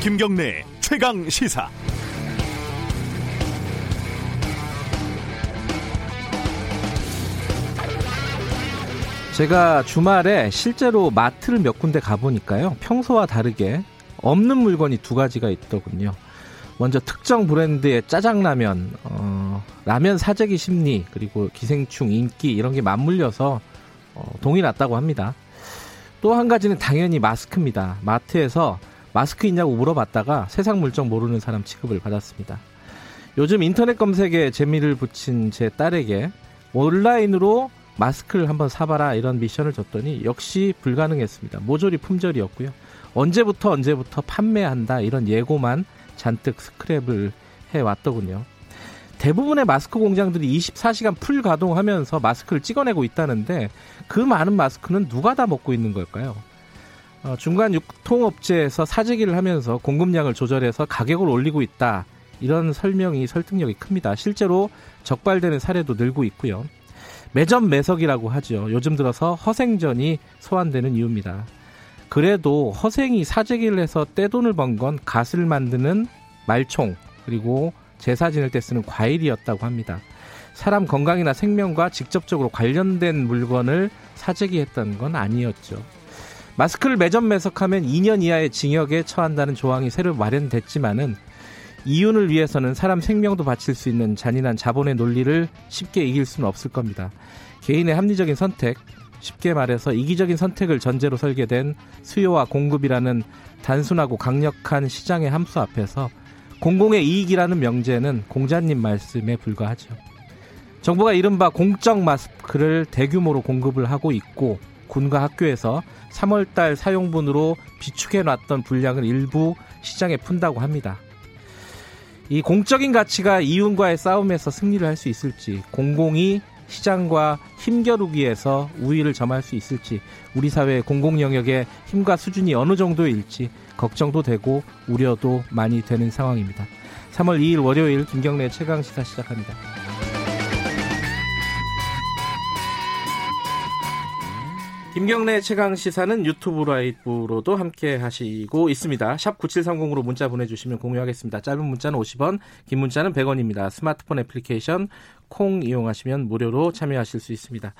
김경래 최강 시사. 제가 주말에 실제로 마트를 몇 군데 가보니까요. 평소와 다르게 없는 물건이 두 가지가 있더군요. 먼저 특정 브랜드의 짜장라면, 어, 라면 사재기 심리, 그리고 기생충, 인기 이런 게 맞물려서 어, 동이 났다고 합니다. 또 한 가지는 당연히 마스크입니다. 마트에서 마스크 있냐고 물어봤다가 세상 물정 모르는 사람 취급을 받았습니다. 요즘 인터넷 검색에 재미를 붙인 제 딸에게 온라인으로 마스크를 한번 사봐라 이런 미션을 줬더니 역시 불가능했습니다. 모조리 품절이었고요. 언제부터 언제부터 판매한다 이런 예고만 잔뜩 스크랩을 해왔더군요. 대부분의 마스크 공장들이 24시간 풀 가동하면서 마스크를 찍어내고 있다는데 그 많은 마스크는 누가 다 먹고 있는 걸까요? 어, 중간 유통업체에서 사재기를 하면서 공급량을 조절해서 가격을 올리고 있다. 이런 설명이 설득력이 큽니다. 실제로 적발되는 사례도 늘고 있고요. 매점 매석이라고 하죠. 요즘 들어서 허생전이 소환되는 이유입니다. 그래도 허생이 사재기를 해서 떼돈을 번 건 갓을 만드는 말총 그리고 제사 지낼 때 쓰는 과일이었다고 합니다. 사람 건강이나 생명과 직접적으로 관련된 물건을 사재기했던 건 아니었죠. 마스크를 매점 매석하면 2년 이하의 징역에 처한다는 조항이 새로 마련됐지만은 이윤을 위해서는 사람 생명도 바칠 수 있는 잔인한 자본의 논리를 쉽게 이길 수는 없을 겁니다. 개인의 합리적인 선택, 쉽게 말해서 이기적인 선택을 전제로 설계된 수요와 공급이라는 단순하고 강력한 시장의 함수 앞에서 공공의 이익이라는 명제는 공자님 말씀에 불과하죠. 정부가 이른바 공적 마스크를 대규모로 공급을 하고 있고 군과 학교에서 3월달 사용분으로 비축해 놨던 분량을 일부 시장에 푼다고 합니다. 이 공적인 가치가 이윤과의 싸움에서 승리를 할 수 있을지, 공공이 시장과 힘겨루기에서 우위를 점할 수 있을지, 우리 사회의 공공 영역의 힘과 수준이 어느 정도일지 걱정도 되고 우려도 많이 되는 상황입니다. 3월 2일 월요일 김경래 최강 시사 시작합니다. 김경래 최강 시사는 유튜브 라이브로도 함께 하시고 있습니다. 샵 9730으로 문자 보내주시면 공유하겠습니다. 짧은 문자는 50원, 긴 문자는 100원입니다. 스마트폰 애플리케이션 콩 이용하시면 무료로 참여하실 수 있습니다.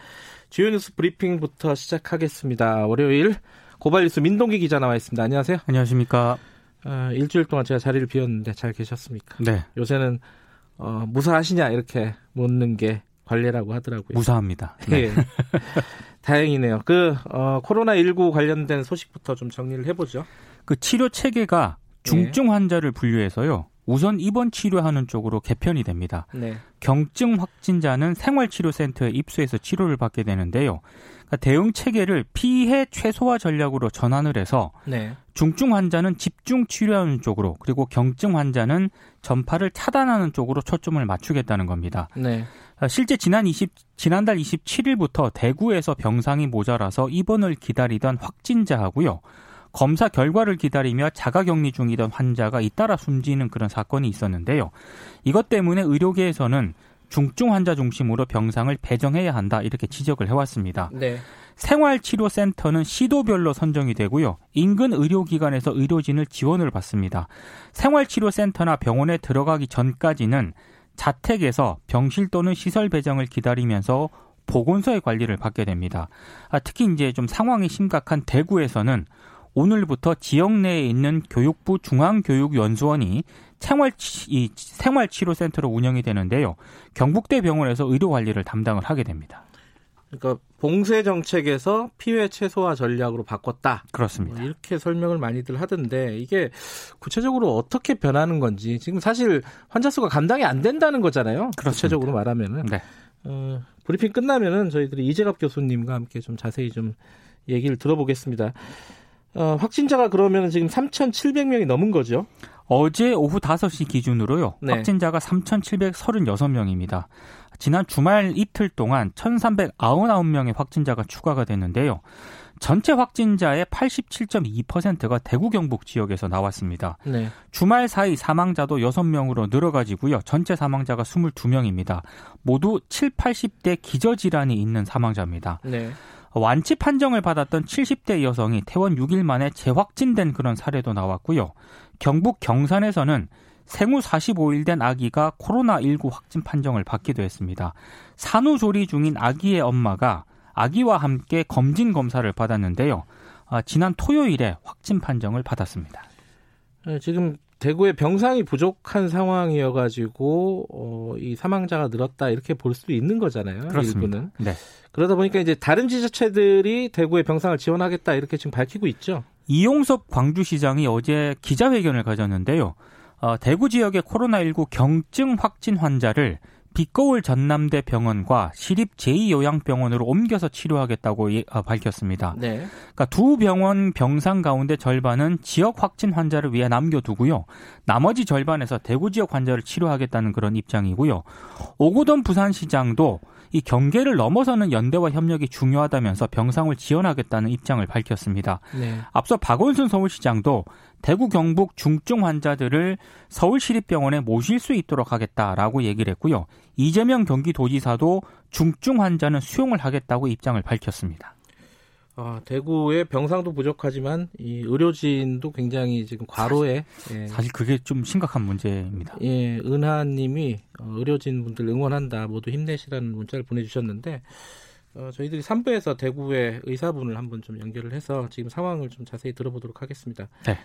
주요 뉴스 브리핑부터 시작하겠습니다. 월요일 고발 뉴스 민동기 기자 나와 있습니다. 안녕하세요. 안녕하십니까. 어, 일주일 동안 제가 자리를 비웠는데 잘 계셨습니까? 네. 요새는 어, 무사하시냐 이렇게 묻는 게 관례라고 하더라고요. 무사합니다. 네. 예. 다행이네요. 그 어, 코로나 19 관련된 소식부터 좀 정리를 해보죠. 그 치료 체계가 중증 환자를 분류해서요. 우선 입원 치료하는 쪽으로 개편이 됩니다. 네. 경증 확진자는 생활치료센터에 입소해서 치료를 받게 되는데요. 그러니까 대응 체계를 피해 최소화 전략으로 전환을 해서 네. 중증 환자는 집중 치료하는 쪽으로 그리고 경증 환자는 전파를 차단하는 쪽으로 초점을 맞추겠다는 겁니다. 네. 실제 지난 20 지난달 27일부터 대구에서 병상이 모자라서 입원을 기다리던 확진자하고요. 검사 결과를 기다리며 자가격리 중이던 환자가 잇따라 숨지는 그런 사건이 있었는데요. 이것 때문에 의료계에서는 중증 환자 중심으로 병상을 배정해야 한다 이렇게 지적을 해왔습니다. 네. 생활치료센터는 시도별로 선정이 되고요. 인근 의료기관에서 의료진을 지원을 받습니다. 생활치료센터나 병원에 들어가기 전까지는 자택에서 병실 또는 시설 배정을 기다리면서 보건소의 관리를 받게 됩니다. 아, 특히 이제 좀 상황이 심각한 대구에서는 오늘부터 지역 내에 있는 교육부 중앙교육연수원이 생활, 이 생활치료센터로 운영이 되는데요. 경북대 병원에서 의료 관리를 담당을 하게 됩니다. 그러니까 봉쇄 정책에서 피해 최소화 전략으로 바꿨다. 그렇습니다. 뭐 이렇게 설명을 많이들 하던데 이게 구체적으로 어떻게 변하는 건지 지금 사실 환자 수가 감당이 안 된다는 거잖아요. 그렇습니다. 구체적으로 말하면은 네. 어, 브리핑 끝나면은 저희들이 이재갑 교수님과 함께 좀 자세히 좀 얘기를 들어보겠습니다. 어, 확진자가 그러면 지금 3,700명이 넘은 거죠? 어제 오후 5시 기준으로요. 네. 확진자가 3,736명입니다. 지난 주말 이틀 동안 1,399명의 확진자가 추가가 됐는데요. 전체 확진자의 87.2%가 대구 경북 지역에서 나왔습니다. 네. 주말 사이 사망자도 6명으로 늘어가지고요. 전체 사망자가 22명입니다. 모두 7, 80대 기저 질환이 있는 사망자입니다. 네. 완치 판정을 받았던 70대 여성이 퇴원 6일 만에 재확진된 그런 사례도 나왔고요. 경북 경산에서는 생후 45일 된 아기가 코로나19 확진 판정을 받기도 했습니다. 산후조리 중인 아기의 엄마가 아기와 함께 검진 검사를 받았는데요. 아, 지난 토요일에 확진 판정을 받았습니다. 네, 지금 대구에 병상이 부족한 상황이어가지고 어, 이 사망자가 늘었다 이렇게 볼 수도 있는 거잖아요. 그렇습니다. 일부는. 네. 그러다 보니까 이제 다른 지자체들이 대구에 병상을 지원하겠다 이렇게 지금 밝히고 있죠. 이용섭 광주시장이 어제 기자회견을 가졌는데요. 어, 대구 지역의 코로나19 경증 확진 환자를 빛거울 전남대 병원과 시립 제2요양병원으로 옮겨서 치료하겠다고 예, 어, 밝혔습니다. 네. 그러니까 두 병원 병상 가운데 절반은 지역 확진 환자를 위해 남겨두고요. 나머지 절반에서 대구 지역 환자를 치료하겠다는 그런 입장이고요. 오고돈 부산시장도 이 경계를 넘어서는 연대와 협력이 중요하다면서 병상을 지원하겠다는 입장을 밝혔습니다. 네. 앞서 박원순 서울시장도 대구 경북 중증 환자들을 서울시립병원에 모실 수 있도록 하겠다라고 얘기를 했고요. 이재명 경기도지사도 중증 환자는 수용을 하겠다고 입장을 밝혔습니다. 아, 대구에 병상도 부족하지만 이 의료진도 굉장히 지금 과로에 예, 사실 그게 좀 심각한 문제입니다. 예, 은하님이 어, 의료진 분들 응원한다 모두 힘내시라는 문자를 보내주셨는데 어, 저희들이 3부에서 대구의 의사분을 한번 좀 연결을 해서 지금 상황을 좀 자세히 들어보도록 하겠습니다. 네.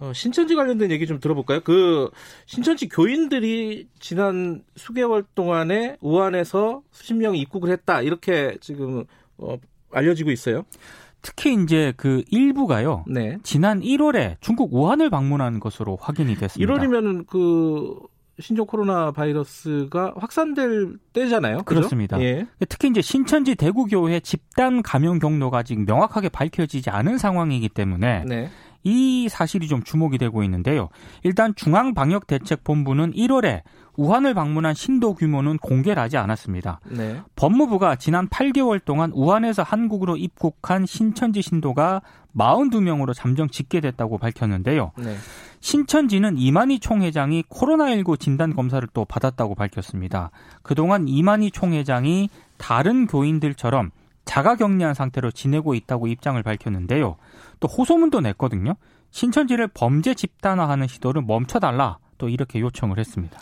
어, 신천지 관련된 얘기 좀 들어볼까요? 그 신천지 교인들이 지난 수개월 동안에 우한에서 수십 명이 입국을 했다 이렇게 지금 어, 알려지고 있어요. 특히 이제 그 일부가요. 네. 지난 1월에 중국 우한을 방문한 것으로 확인이 됐습니다. 1월이면은 그 신종 코로나 바이러스가 확산될 때잖아요. 그죠? 그렇습니다. 예. 특히 이제 신천지 대구교회 집단 감염 경로가 아직 명확하게 밝혀지지 않은 상황이기 때문에 네. 이 사실이 좀 주목이 되고 있는데요. 일단 중앙방역대책본부는 1월에 우한을 방문한 신도 규모는 공개를 하지 않았습니다. 네. 법무부가 지난 8개월 동안 우한에서 한국으로 입국한 신천지 신도가 42명으로 잠정 집계됐다고 밝혔는데요. 네. 신천지는 이만희 총회장이 코로나19 진단 검사를 또 받았다고 밝혔습니다. 그동안 이만희 총회장이 다른 교인들처럼 자가 격리한 상태로 지내고 있다고 입장을 밝혔는데요. 또 호소문도 냈거든요. 신천지를 범죄 집단화하는 시도를 멈춰달라 또 이렇게 요청을 했습니다.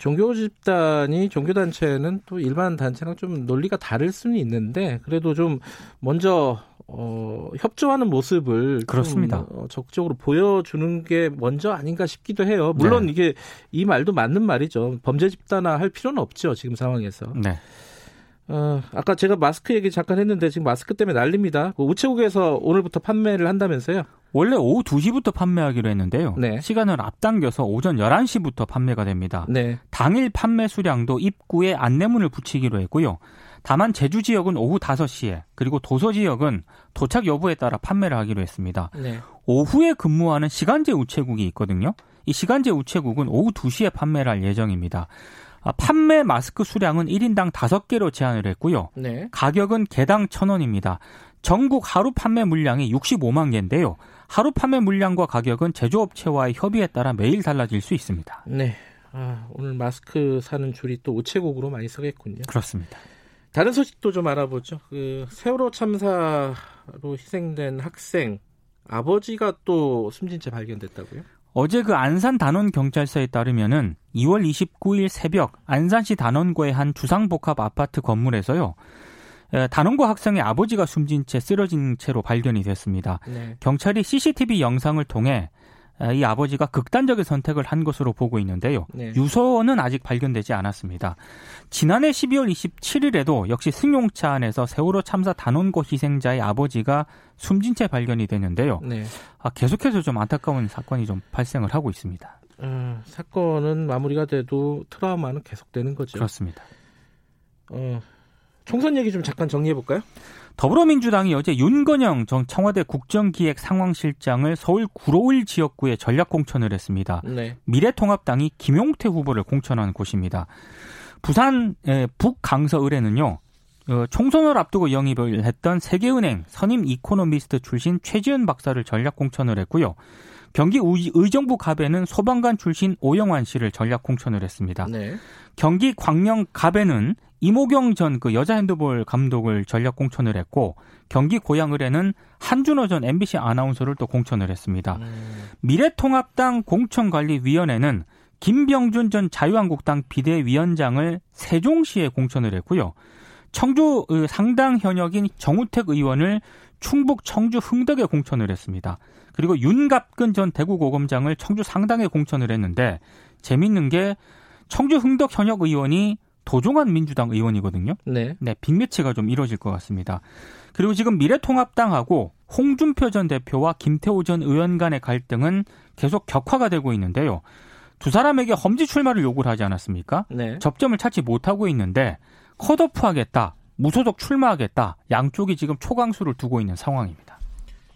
종교 집단이 종교 단체는 또 일반 단체랑 좀 논리가 다를 수는 있는데 그래도 좀 먼저 어, 협조하는 모습을 그렇습니다. 좀, 어, 적극적으로 보여주는 게 먼저 아닌가 싶기도 해요. 물론 네. 이게 이 말도 맞는 말이죠. 범죄 집단화 할 필요는 없죠. 지금 상황에서. 네. 어, 아까 제가 마스크 얘기 잠깐 했는데 지금 마스크 때문에 난립니다. 그 우체국에서 오늘부터 판매를 한다면서요? 원래 오후 2시부터 판매하기로 했는데요. 네. 시간을 앞당겨서 오전 11시부터 판매가 됩니다. 네. 당일 판매 수량도 입구에 안내문을 붙이기로 했고요. 다만 제주 지역은 오후 5시에 그리고 도서 지역은 도착 여부에 따라 판매를 하기로 했습니다. 네. 오후에 근무하는 시간제 우체국이 있거든요. 이 시간제 우체국은 오후 2시에 판매를 할 예정입니다. 아, 판매 마스크 수량은 1인당 5개로 제한을 했고요. 네. 가격은 개당 1,000원입니다. 전국 하루 판매 물량이 65만 개인데요. 하루 판매 물량과 가격은 제조업체와의 협의에 따라 매일 달라질 수 있습니다. 네. 아, 오늘 마스크 사는 줄이 또 우체국으로 많이 서겠군요. 그렇습니다. 다른 소식도 좀 알아보죠. 그 세월호 참사로 희생된 학생 아버지가 또 숨진 채 발견됐다고요? 어제 그 안산 단원 경찰서에 따르면은 2월 29일 새벽 안산시 단원구의 한 주상복합 아파트 건물에서요. 에, 단원고 학생의 아버지가 숨진 채 쓰러진 채로 발견이 됐습니다. 네. 경찰이 CCTV 영상을 통해 에, 이 아버지가 극단적인 선택을 한 것으로 보고 있는데요. 네. 유서는 아직 발견되지 않았습니다. 지난해 12월 27일에도 역시 승용차 안에서 세월호 참사 단원고 희생자의 아버지가 숨진 채 발견이 됐는데요. 네. 아, 계속해서 좀 안타까운 사건이 좀 발생을 하고 있습니다. 어, 사건은 마무리가 돼도 트라우마는 계속되는 거죠. 그렇습니다. 어, 총선 얘기 좀 잠깐 정리해 볼까요? 더불어민주당이 어제 윤건영 전 청와대 국정기획 상황실장을 서울 구로일 지역구에 전략 공천을 했습니다. 네. 미래통합당이 김용태 후보를 공천한 곳입니다. 부산 북강서을에는요. 어, 총선을 앞두고 영입을 했던 세계은행 선임 이코노미스트 출신 최지은 박사를 전략 공천을 했고요. 경기 의정부 갑에는 소방관 출신 오영환 씨를 전략 공천을 했습니다. 네. 경기 광명 갑에는 이모경 전 그 여자 핸드볼 감독을 전략 공천을 했고 경기 고양을에는 한준호 전 MBC 아나운서를 또 공천을 했습니다. 음. 미래통합당 공천관리위원회는 김병준 전 자유한국당 비대위원장을 세종시에 공천을 했고요. 청주 상당 현역인 정우택 의원을 충북 청주 흥덕에 공천을 했습니다. 그리고 윤갑근 전 대구고검장을 청주 상당에 공천을 했는데 재밌는 게 청주 흥덕 현역 의원이 도종환 민주당 의원이거든요. 네. 네, 빅매치가 좀 이루어질 것 같습니다. 그리고 지금 미래통합당하고 홍준표 전 대표와 김태호 전 의원 간의 갈등은 계속 격화가 되고 있는데요. 두 사람에게 험지 출마를 요구를 하지 않았습니까? 네. 접점을 찾지 못하고 있는데 컷오프하겠다, 무소속 출마하겠다, 양쪽이 지금 초강수를 두고 있는 상황입니다.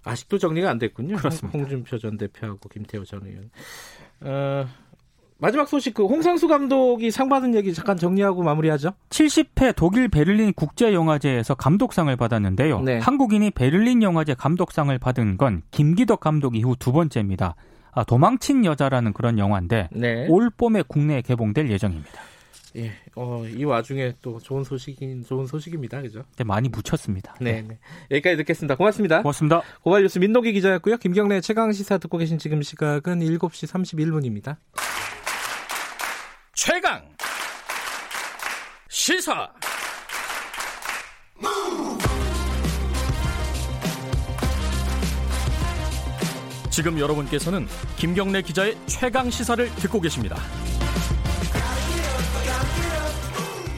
아직도 정리가 안 됐군요. 그렇습니다. 홍준표 전 대표하고 김태호 전 의원. 어, 마지막 소식 그 홍상수 감독이 상 받은 얘기 잠깐 정리하고 마무리하죠. 70회 독일 베를린 국제 영화제에서 감독상을 받았는데요. 네. 한국인이 베를린 영화제 감독상을 받은 건 김기덕 감독 이후 두 번째입니다. 아, 도망친 여자라는 그런 영화인데 네. 올 봄에 국내에 개봉될 예정입니다. 예, 어, 이 와중에 또 좋은 소식인 좋은 소식입니다, 그죠? 네, 많이 묻혔습니다. 네, 네. 여기까지 듣겠습니다. 고맙습니다. 고맙습니다. 고발 뉴스 민동기 기자였고요. 김경래 최강 시사 듣고 계신 지금 시각은 7시 31분입니다. 최강 시사 지금 여러분께서는 김경래 기자의 최강 시사를 듣고 계십니다.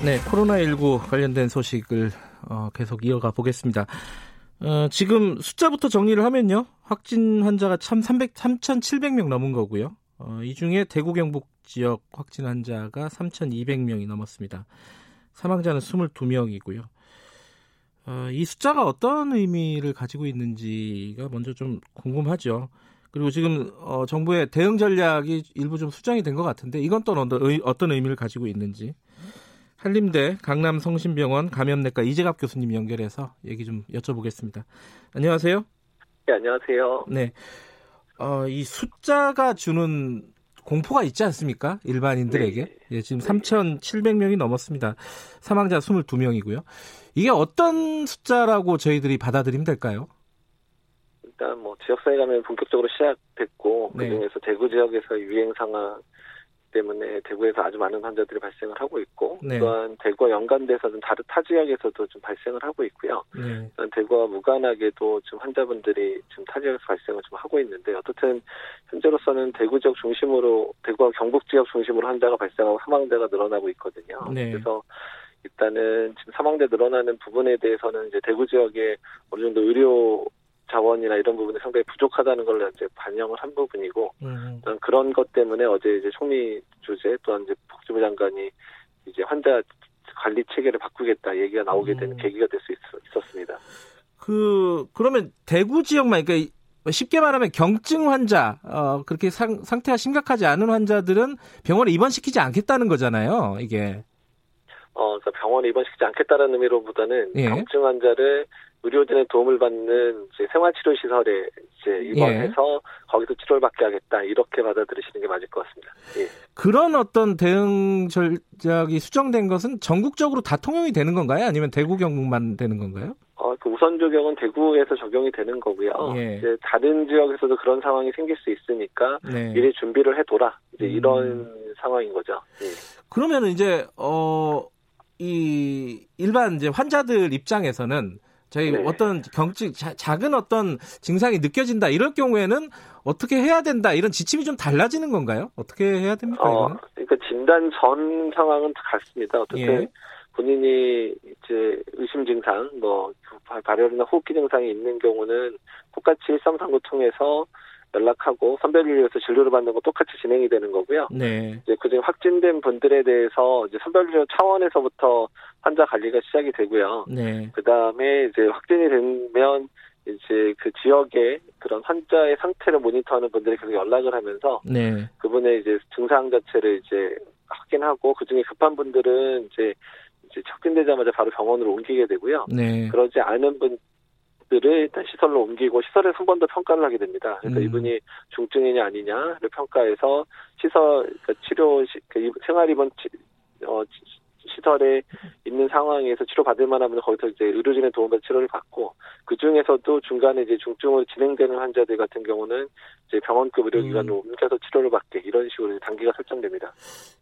네, 코로나19 관련된 소식을 어, 계속 이어가 보겠습니다. 어, 지금 숫자부터 정리를 하면요. 확진 환자가 참 300, 3,700명 넘은 거고요. 어, 이 중에 대구 경북 지역 확진 환자가 3,200명이 넘었습니다. 사망자는 22명이고요. 어, 이 숫자가 어떤 의미를 가지고 있는지가 먼저 좀 궁금하죠. 그리고 지금 어, 정부의 대응 전략이 일부 좀 수정이 된 것 같은데 이건 또 어떤 의미를 가지고 있는지 한림대 강남 성심병원 감염내과 이재갑 교수님 연결해서 얘기 좀 여쭤보겠습니다. 안녕하세요. 네, 안녕하세요. 네. 어, 이 숫자가 주는 공포가 있지 않습니까? 일반인들에게. 네. 예, 지금 네. 3,700명이 넘었습니다. 사망자 22명이고요. 이게 어떤 숫자라고 저희들이 받아들이면 될까요? 일단 뭐 지역사회 감염이 본격적으로 시작됐고 네. 그중에서 대구 지역에서 유행 상황 때문에 대구에서 아주 많은 환자들이 발생을 하고 있고 네. 또한 대구와 연관돼서는 다른 타 지역에서도 좀 발생을 하고 있고요. 네. 대구와 무관하게도 좀 환자분들이 지금 타 지역에서 발생을 좀 하고 있는데 어떻든 현재로서는 대구 지역 중심으로 대구와 경북 지역 중심으로 환자가 발생하고 사망자가 늘어나고 있거든요. 네. 그래서 일단은 지금 사망자 늘어나는 부분에 대해서는 이제 대구 지역에 어느 정도 의료 자원이나 이런 부분이 상당히 부족하다는 걸 이제 반영을 한 부분이고 음. 그런 것 때문에 어제 이제 총리 주재 또한 이제 복지부 장관이 이제 환자 관리 체계를 바꾸겠다 얘기가 나오게 되는 음. 계기가 될 수 있었습니다. 그 그러면 대구 지역만 그러니까 쉽게 말하면 경증 환자 어 그렇게 상, 상태가 심각하지 않은 환자들은 병원에 입원시키지 않겠다는 거잖아요. 이게 어, 그래서 병원에 입원시키지 않겠다는 의미로보다는 예. 경증 환자를 의료진의 도움을 받는 이제 생활치료 시설에 이제 입원해서 예. 거기서 치료를 받게 하겠다 이렇게 받아들이시는 게 맞을 것 같습니다. 예. 그런 어떤 대응 전략이 수정된 것은 전국적으로 다 통용이 되는 건가요? 아니면 대구 경북만 되는 건가요? 어, 그 우선 적용은 대구에서 적용이 되는 거고요. 예. 이제 다른 지역에서도 그런 상황이 생길 수 있으니까 네. 미리 준비를 해둬라. 이제 음. 이런 상황인 거죠. 예. 그러면 이제 어. 이 일반 이제 환자들 입장에서는 저희 네. 어떤 경증 작은 어떤 증상이 느껴진다 이럴 경우에는 어떻게 해야 된다 이런 지침이 좀 달라지는 건가요? 어떻게 해야 됩니까? 어, 그러니까 진단 전 상황은 같습니다. 어쨌든 예. 본인이 이제 의심 증상, 뭐 발열이나 호흡기 증상이 있는 경우는 똑같이 1339 통해서 연락하고 선별진료에서 진료를 받는 거 똑같이 진행이 되는 거고요. 네. 이제 그중에 확진된 분들에 대해서 이제 선별진료 차원에서부터 환자 관리가 시작이 되고요. 네. 그 다음에 이제 확진이 되면 이제 그 지역의 그런 환자의 상태를 모니터하는 분들이 계속 연락을 하면서 네. 그분의 이제 증상 자체를 이제 확인하고 그 중에 급한 분들은 이제 이제 확진되자마자 바로 병원으로 옮기게 되고요. 네. 그러지 않은 분 들을 일단 시설로 옮기고 시설에서 한 번 더 평가를 하게 됩니다. 그러니까 음. 이분이 중증이냐 아니냐를 평가해서 시설 그러니까 치료 그 생활 입원 어, 시설에 있는 상황에서 치료받을 만하면 거기서 이제 의료진의 도움받아 치료를 받고 그 중에서도 중간에 이제 중증으로 진행되는 환자들 같은 경우는 이제 병원급 의료기관으로 음. 옮겨서 치료를 받게 이런 식으로 단계가 설정됩니다.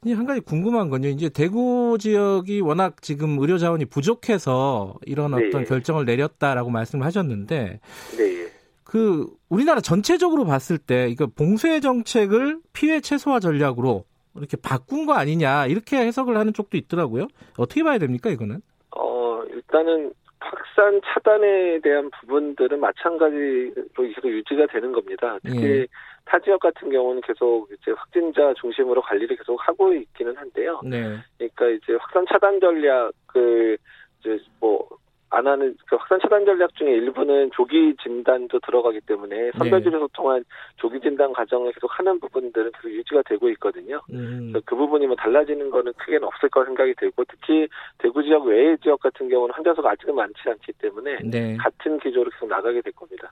한 가지 궁금한 건요. 이제 대구 지역이 워낙 지금 의료 자원이 부족해서 이런 네. 어떤 결정을 내렸다라고 말씀을 하셨는데 네. 그 우리나라 전체적으로 봤을 때 이거 봉쇄 정책을 피해 최소화 전략으로 이렇게 바꾼 거 아니냐 이렇게 해석을 하는 쪽도 있더라고요. 어떻게 봐야 됩니까 이거는? 어 일단은 확산 차단에 대한 부분들은 마찬가지로 계속 유지가 되는 겁니다. 특히 예. 타 지역 같은 경우는 계속 이제 확진자 중심으로 관리를 계속 하고 있기는 한데요. 네. 그러니까 이제 확산 차단 전략을 이제 뭐 안 하는 그 확산 차단 전략 중에 일부는 조기 진단도 들어가기 때문에 선별진에서 네. 통한 조기 진단 과정을 계속 하는 부분들은 계속 유지가 되고 있거든요. 음. 그 부분이 뭐 달라지는 거는 크게는 없을 거 생각이 들고 특히 대구 지역 외의 지역 같은 경우는 환자 수가 아직은 많지 않기 때문에 네. 같은 기조로 계속 나가게 될 겁니다.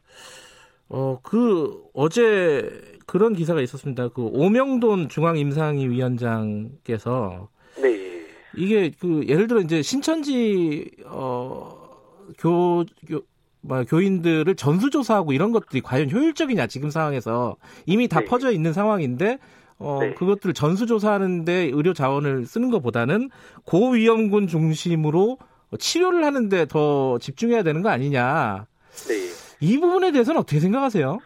어, 그, 어제 그런 기사가 있었습니다. 그, 오명돈 중앙임상위 위원장께서. 네. 이게 그, 예를 들어 이제 신천지, 어, 교, 교, 뭐, 교인들을 전수조사하고 이런 것들이 과연 효율적이냐, 지금 상황에서. 이미 다 네. 퍼져 있는 상황인데, 어, 네. 그것들을 전수조사하는데 의료 자원을 쓰는 것보다는 고위험군 중심으로 치료를 하는데 더 집중해야 되는 거 아니냐. 네. 이 부분에 대해서는 어떻게 생각하세요?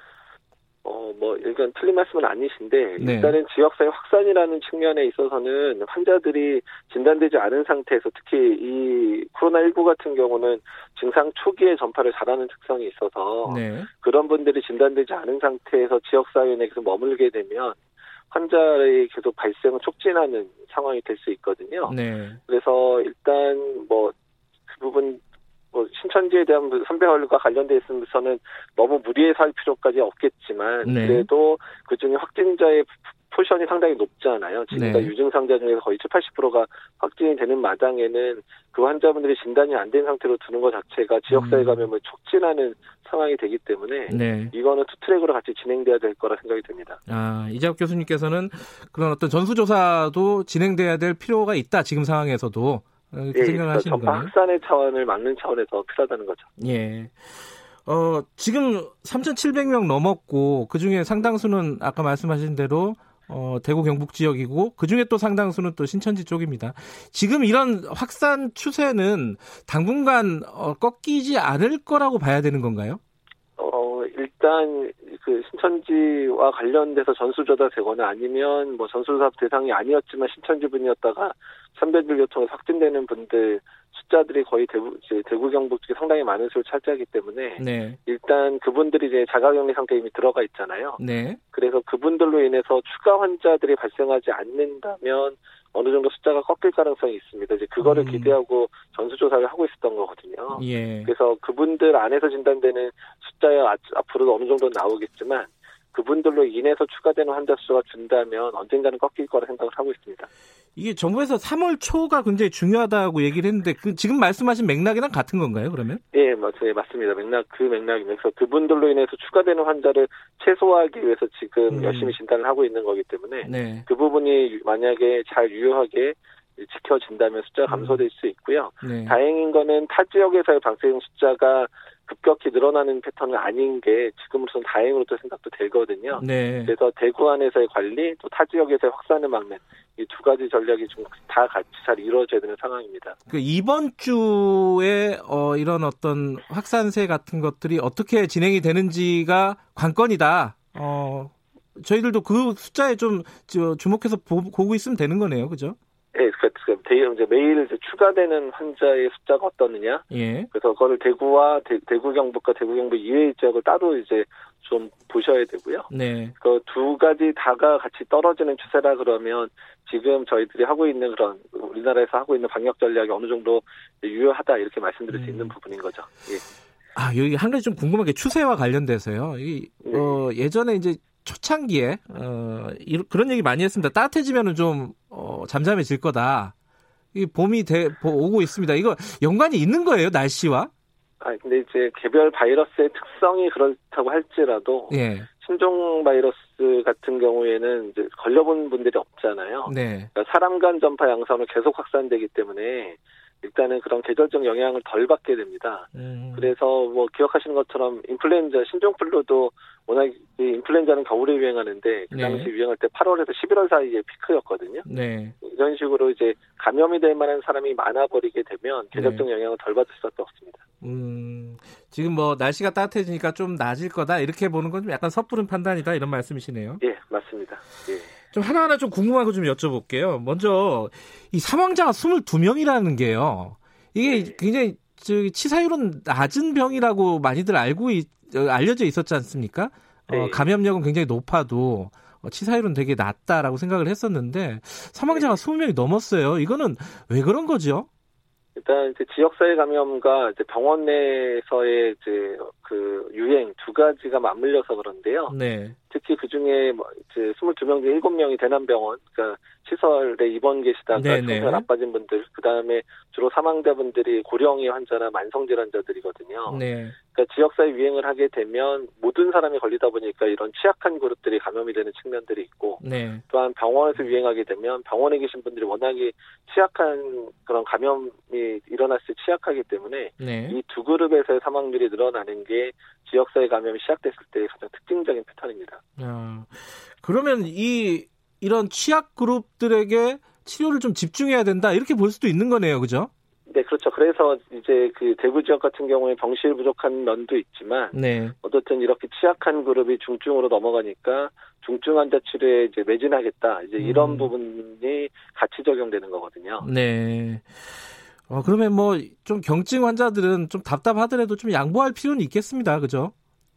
어, 뭐, 이건 틀린 말씀은 아니신데, 네. 일단은 지역사회 확산이라는 측면에 있어서는 환자들이 진단되지 않은 상태에서 특히 이 코로나19 같은 경우는 증상 초기에 전파를 잘하는 특성이 있어서, 네. 그런 분들이 진단되지 않은 상태에서 지역사회 내에 계속 머물게 되면, 환자의 계속 발생을 촉진하는 상황이 될 수 있거든요. 네. 그래서 일단 뭐, 그 부분 뭐 신천지에 대한 선배활과 관련돼 있으면서는 너무 무리해서 할 필요까지 없겠지만 네. 그래도 그 중에 확진자의 포션이 상당히 높잖아요. 지금까 네. 유증상자 중에서 거의 7, 80%가 확진이 되는 마당에는 그 환자분들이 진단이 안 된 상태로 두는 것 자체가 지역사회 음. 감염을 촉진하는 상황이 되기 때문에 네. 이거는 two track으로 같이 진행돼야 될 거라 생각이 듭니다. 아 이재학 교수님께서는 그런 어떤 전수조사도 진행돼야 될 필요가 있다. 지금 상황에서도 어, 그 예, 생각을 하시는 거예요? 확산의 차원을 막는 차원에서 필요하다는 거죠. 예. 어, 지금 3,700명 넘었고 그 중에 상당수는 아까 말씀하신 대로 어, 대구 경북 지역이고 그 중에 또 상당수는 또 신천지 쪽입니다. 지금 이런 확산 추세는 당분간 어, 꺾이지 않을 거라고 봐야 되는 건가요? 어, 일단 그 신천지와 관련돼서 전수조사 되거나 아니면 뭐 전수조사 대상이 아니었지만 신천지 분이었다가 선별진료 통해서 확진되는 분들 숫자들이 거의 대구 이제 대구 경북 쪽에 상당히 많은 수를 차지하기 때문에 네. 일단 그분들이 이제 자가격리 상태에 이미 들어가 있잖아요. 네. 그래서 그분들로 인해서 추가 환자들이 발생하지 않는다면 어느 정도 숫자가 꺾일 가능성이 있습니다. 이제 그거를 음. 기대하고 전수조사를 하고 있었던 거거든요. 예. 그래서 그분들 안에서 진단되는 숫자야 앞으로도 어느 정도 나오겠지만 그분들로 인해서 추가되는 환자 수가 준다면 언젠가는 꺾일 거라 생각을 하고 있습니다. 이게 정부에서 3월 초가 굉장히 중요하다고 얘기를 했는데 그 지금 말씀하신 맥락이랑 같은 건가요? 그러면? 예, 맞, 예, 맞습니다. 맥락 그 맥락이면서 그분들로 인해서 추가되는 환자를 최소화하기 위해서 지금 음. 열심히 진단을 하고 있는 거기 때문에 네. 그 부분이 만약에 잘 유효하게 지켜진다면 숫자가 음. 감소될 수 있고요. 네. 다행인 거는 타 지역에서의 발생 숫자가 급격히 늘어나는 패턴은 아닌 게 지금으로선 다행으로 또 생각도 되거든요. 네. 그래서 대구 안에서의 관리 또 타 지역에서의 확산을 막는 이 두 가지 전략이 좀 다 같이 잘 이루어져야 되는 상황입니다. 그 이번 주에 어, 이런 어떤 확산세 같은 것들이 어떻게 진행이 되는지가 관건이다. 어, 저희들도 그 숫자에 좀 주목해서 보 고 있으면 되는 거네요, 그죠? 예, 그, 그, 이제 매일 이제 추가되는 환자의 숫자가 어떠느냐. 예. 그래서 그거를 대구와 대, 구 경북과 대구 경북 이외의 지역을 따로 이제 좀 보셔야 되고요. 네. 그 두 가지 다가 같이 떨어지는 추세라 그러면 지금 저희들이 하고 있는 그런 우리나라에서 하고 있는 방역 전략이 어느 정도 유효하다 이렇게 말씀드릴 수 음. 있는 부분인 거죠. 예. 아, 여기 한 가지 좀 궁금한 게 추세와 관련돼서요. 이, 네. 어, 예전에 이제 초창기에 어, 그런 얘기 많이 했습니다. 따뜻해지면은 좀 어, 잠잠해질 거다. 이 봄이 돼, 오고 있습니다. 이거 연관이 있는 거예요, 날씨와? 아 근데 이제 개별 바이러스의 특성이 그렇다고 할지라도 예. 신종 바이러스 같은 경우에는 이제 걸려본 분들이 없잖아요. 네. 그러니까 사람 간 전파 양상으로 계속 확산되기 때문에 일단은 그런 계절적 영향을 덜 받게 됩니다. 음. 그래서 뭐 기억하시는 것처럼 인플루엔자 신종플루도 워낙 인플루엔자는 겨울에 유행하는데 그 네. 당시 네. 유행할 때 8월에서 11월 사이에 피크였거든요. 네. 이런 식으로 이제 감염이 될 만한 사람이 많아 버리게 되면 계절적 네. 영향을 덜 받을 수밖에 없습니다. 음, 지금 뭐 날씨가 따뜻해지니까 좀 나아질 거다 이렇게 보는 건 좀 약간 섣부른 판단이다 이런 말씀이시네요. 예, 맞습니다. 예. 좀 하나하나 좀 궁금한 거좀 여쭤볼게요. 먼저 이 사망자가 22명이라는 게요. 이게 네. 굉장히 치사율은 낮은 병이라고 많이들 알고 있, 알려져 있었지 않습니까? 어, 네. 어, 감염력은 굉장히 높아도 어, 치사율은 되게 낮다라고 생각을 했었는데 사망자가 네. 20명이 넘었어요. 이거는 왜 그런 거죠? 일단 이제 지역사회 감염과 이제 병원 내에서의 이제 그 유행 두 가지가 맞물려서 그런데요. 네. 특히 그 중에 뭐 이제 22명 중 7명이 대남병원, 그러니까 시설에 입원 계시다가 정말 나빠진 분들, 그 다음에 주로 사망자분들이 고령의 환자나 만성질환자들이거든요. 네. 그러니까 지역사회 유행을 하게 되면 모든 사람이 걸리다 보니까 이런 취약한 그룹들이 감염이 되는 측면들이 있고, 네. 또한 병원에서 유행하게 되면 병원에 계신 분들이 워낙에 취약한 그런 감염이 일어났을 때 취약하기 때문에 네. 이두 그룹에서의 사망률이 늘어나는 게 지역사회 감염이 시작됐을 때 가장 특징적인 패턴입니다. 아, 그러면 이 이런 취약 그룹들에게 치료를 좀 집중해야 된다 이렇게 볼 수도 있는 거네요, 그죠? 네, 그렇죠. 그래서 이제 그 대구 지역 같은 경우에 병실 부족한 면도 있지만, 네. 어떻든 이렇게 취약한 그룹이 중증으로 넘어가니까 중증 환자 치료에 이제 매진하겠다. 이제 이런 음. 부분이 같이 적용되는 거거든요. 네. 어, 그러면 뭐 좀 경증 환자들은 좀 답답하더라도 좀 양보할 필요는 있겠습니다. 그죠?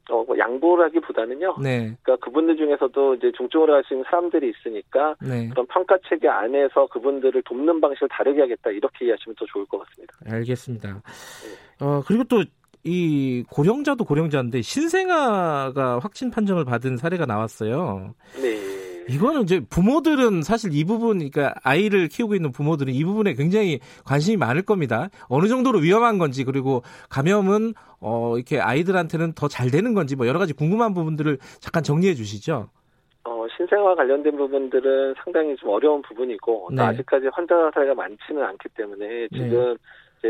어, 뭐 양보라기보다는요. 네. 그러니까 그분들 중에서도 이제 중증으로 하시는 사람들이 있으니까 네. 그런 평가 체계 안에서 그분들을 돕는 방식을 다르게 하겠다 이렇게 이해하시면 더 좋을 것 같습니다. 알겠습니다. 네. 어, 그리고 또 이 고령자도 고령자인데 신생아가 확진 판정을 받은 사례가 나왔어요. 네. 이거는 이제 부모들은 사실 이 부분, 그러니까 아이를 키우고 있는 부모들은 이 부분에 굉장히 관심이 많을 겁니다. 어느 정도로 위험한 건지 그리고 감염은 어 이렇게 아이들한테는 더 잘 되는 건지 뭐 여러 가지 궁금한 부분들을 잠깐 정리해 주시죠. 어, 신생아 관련된 부분들은 상당히 좀 어려운 부분이고 네. 아직까지 환자 사례가 많지는 않기 때문에 지금 네.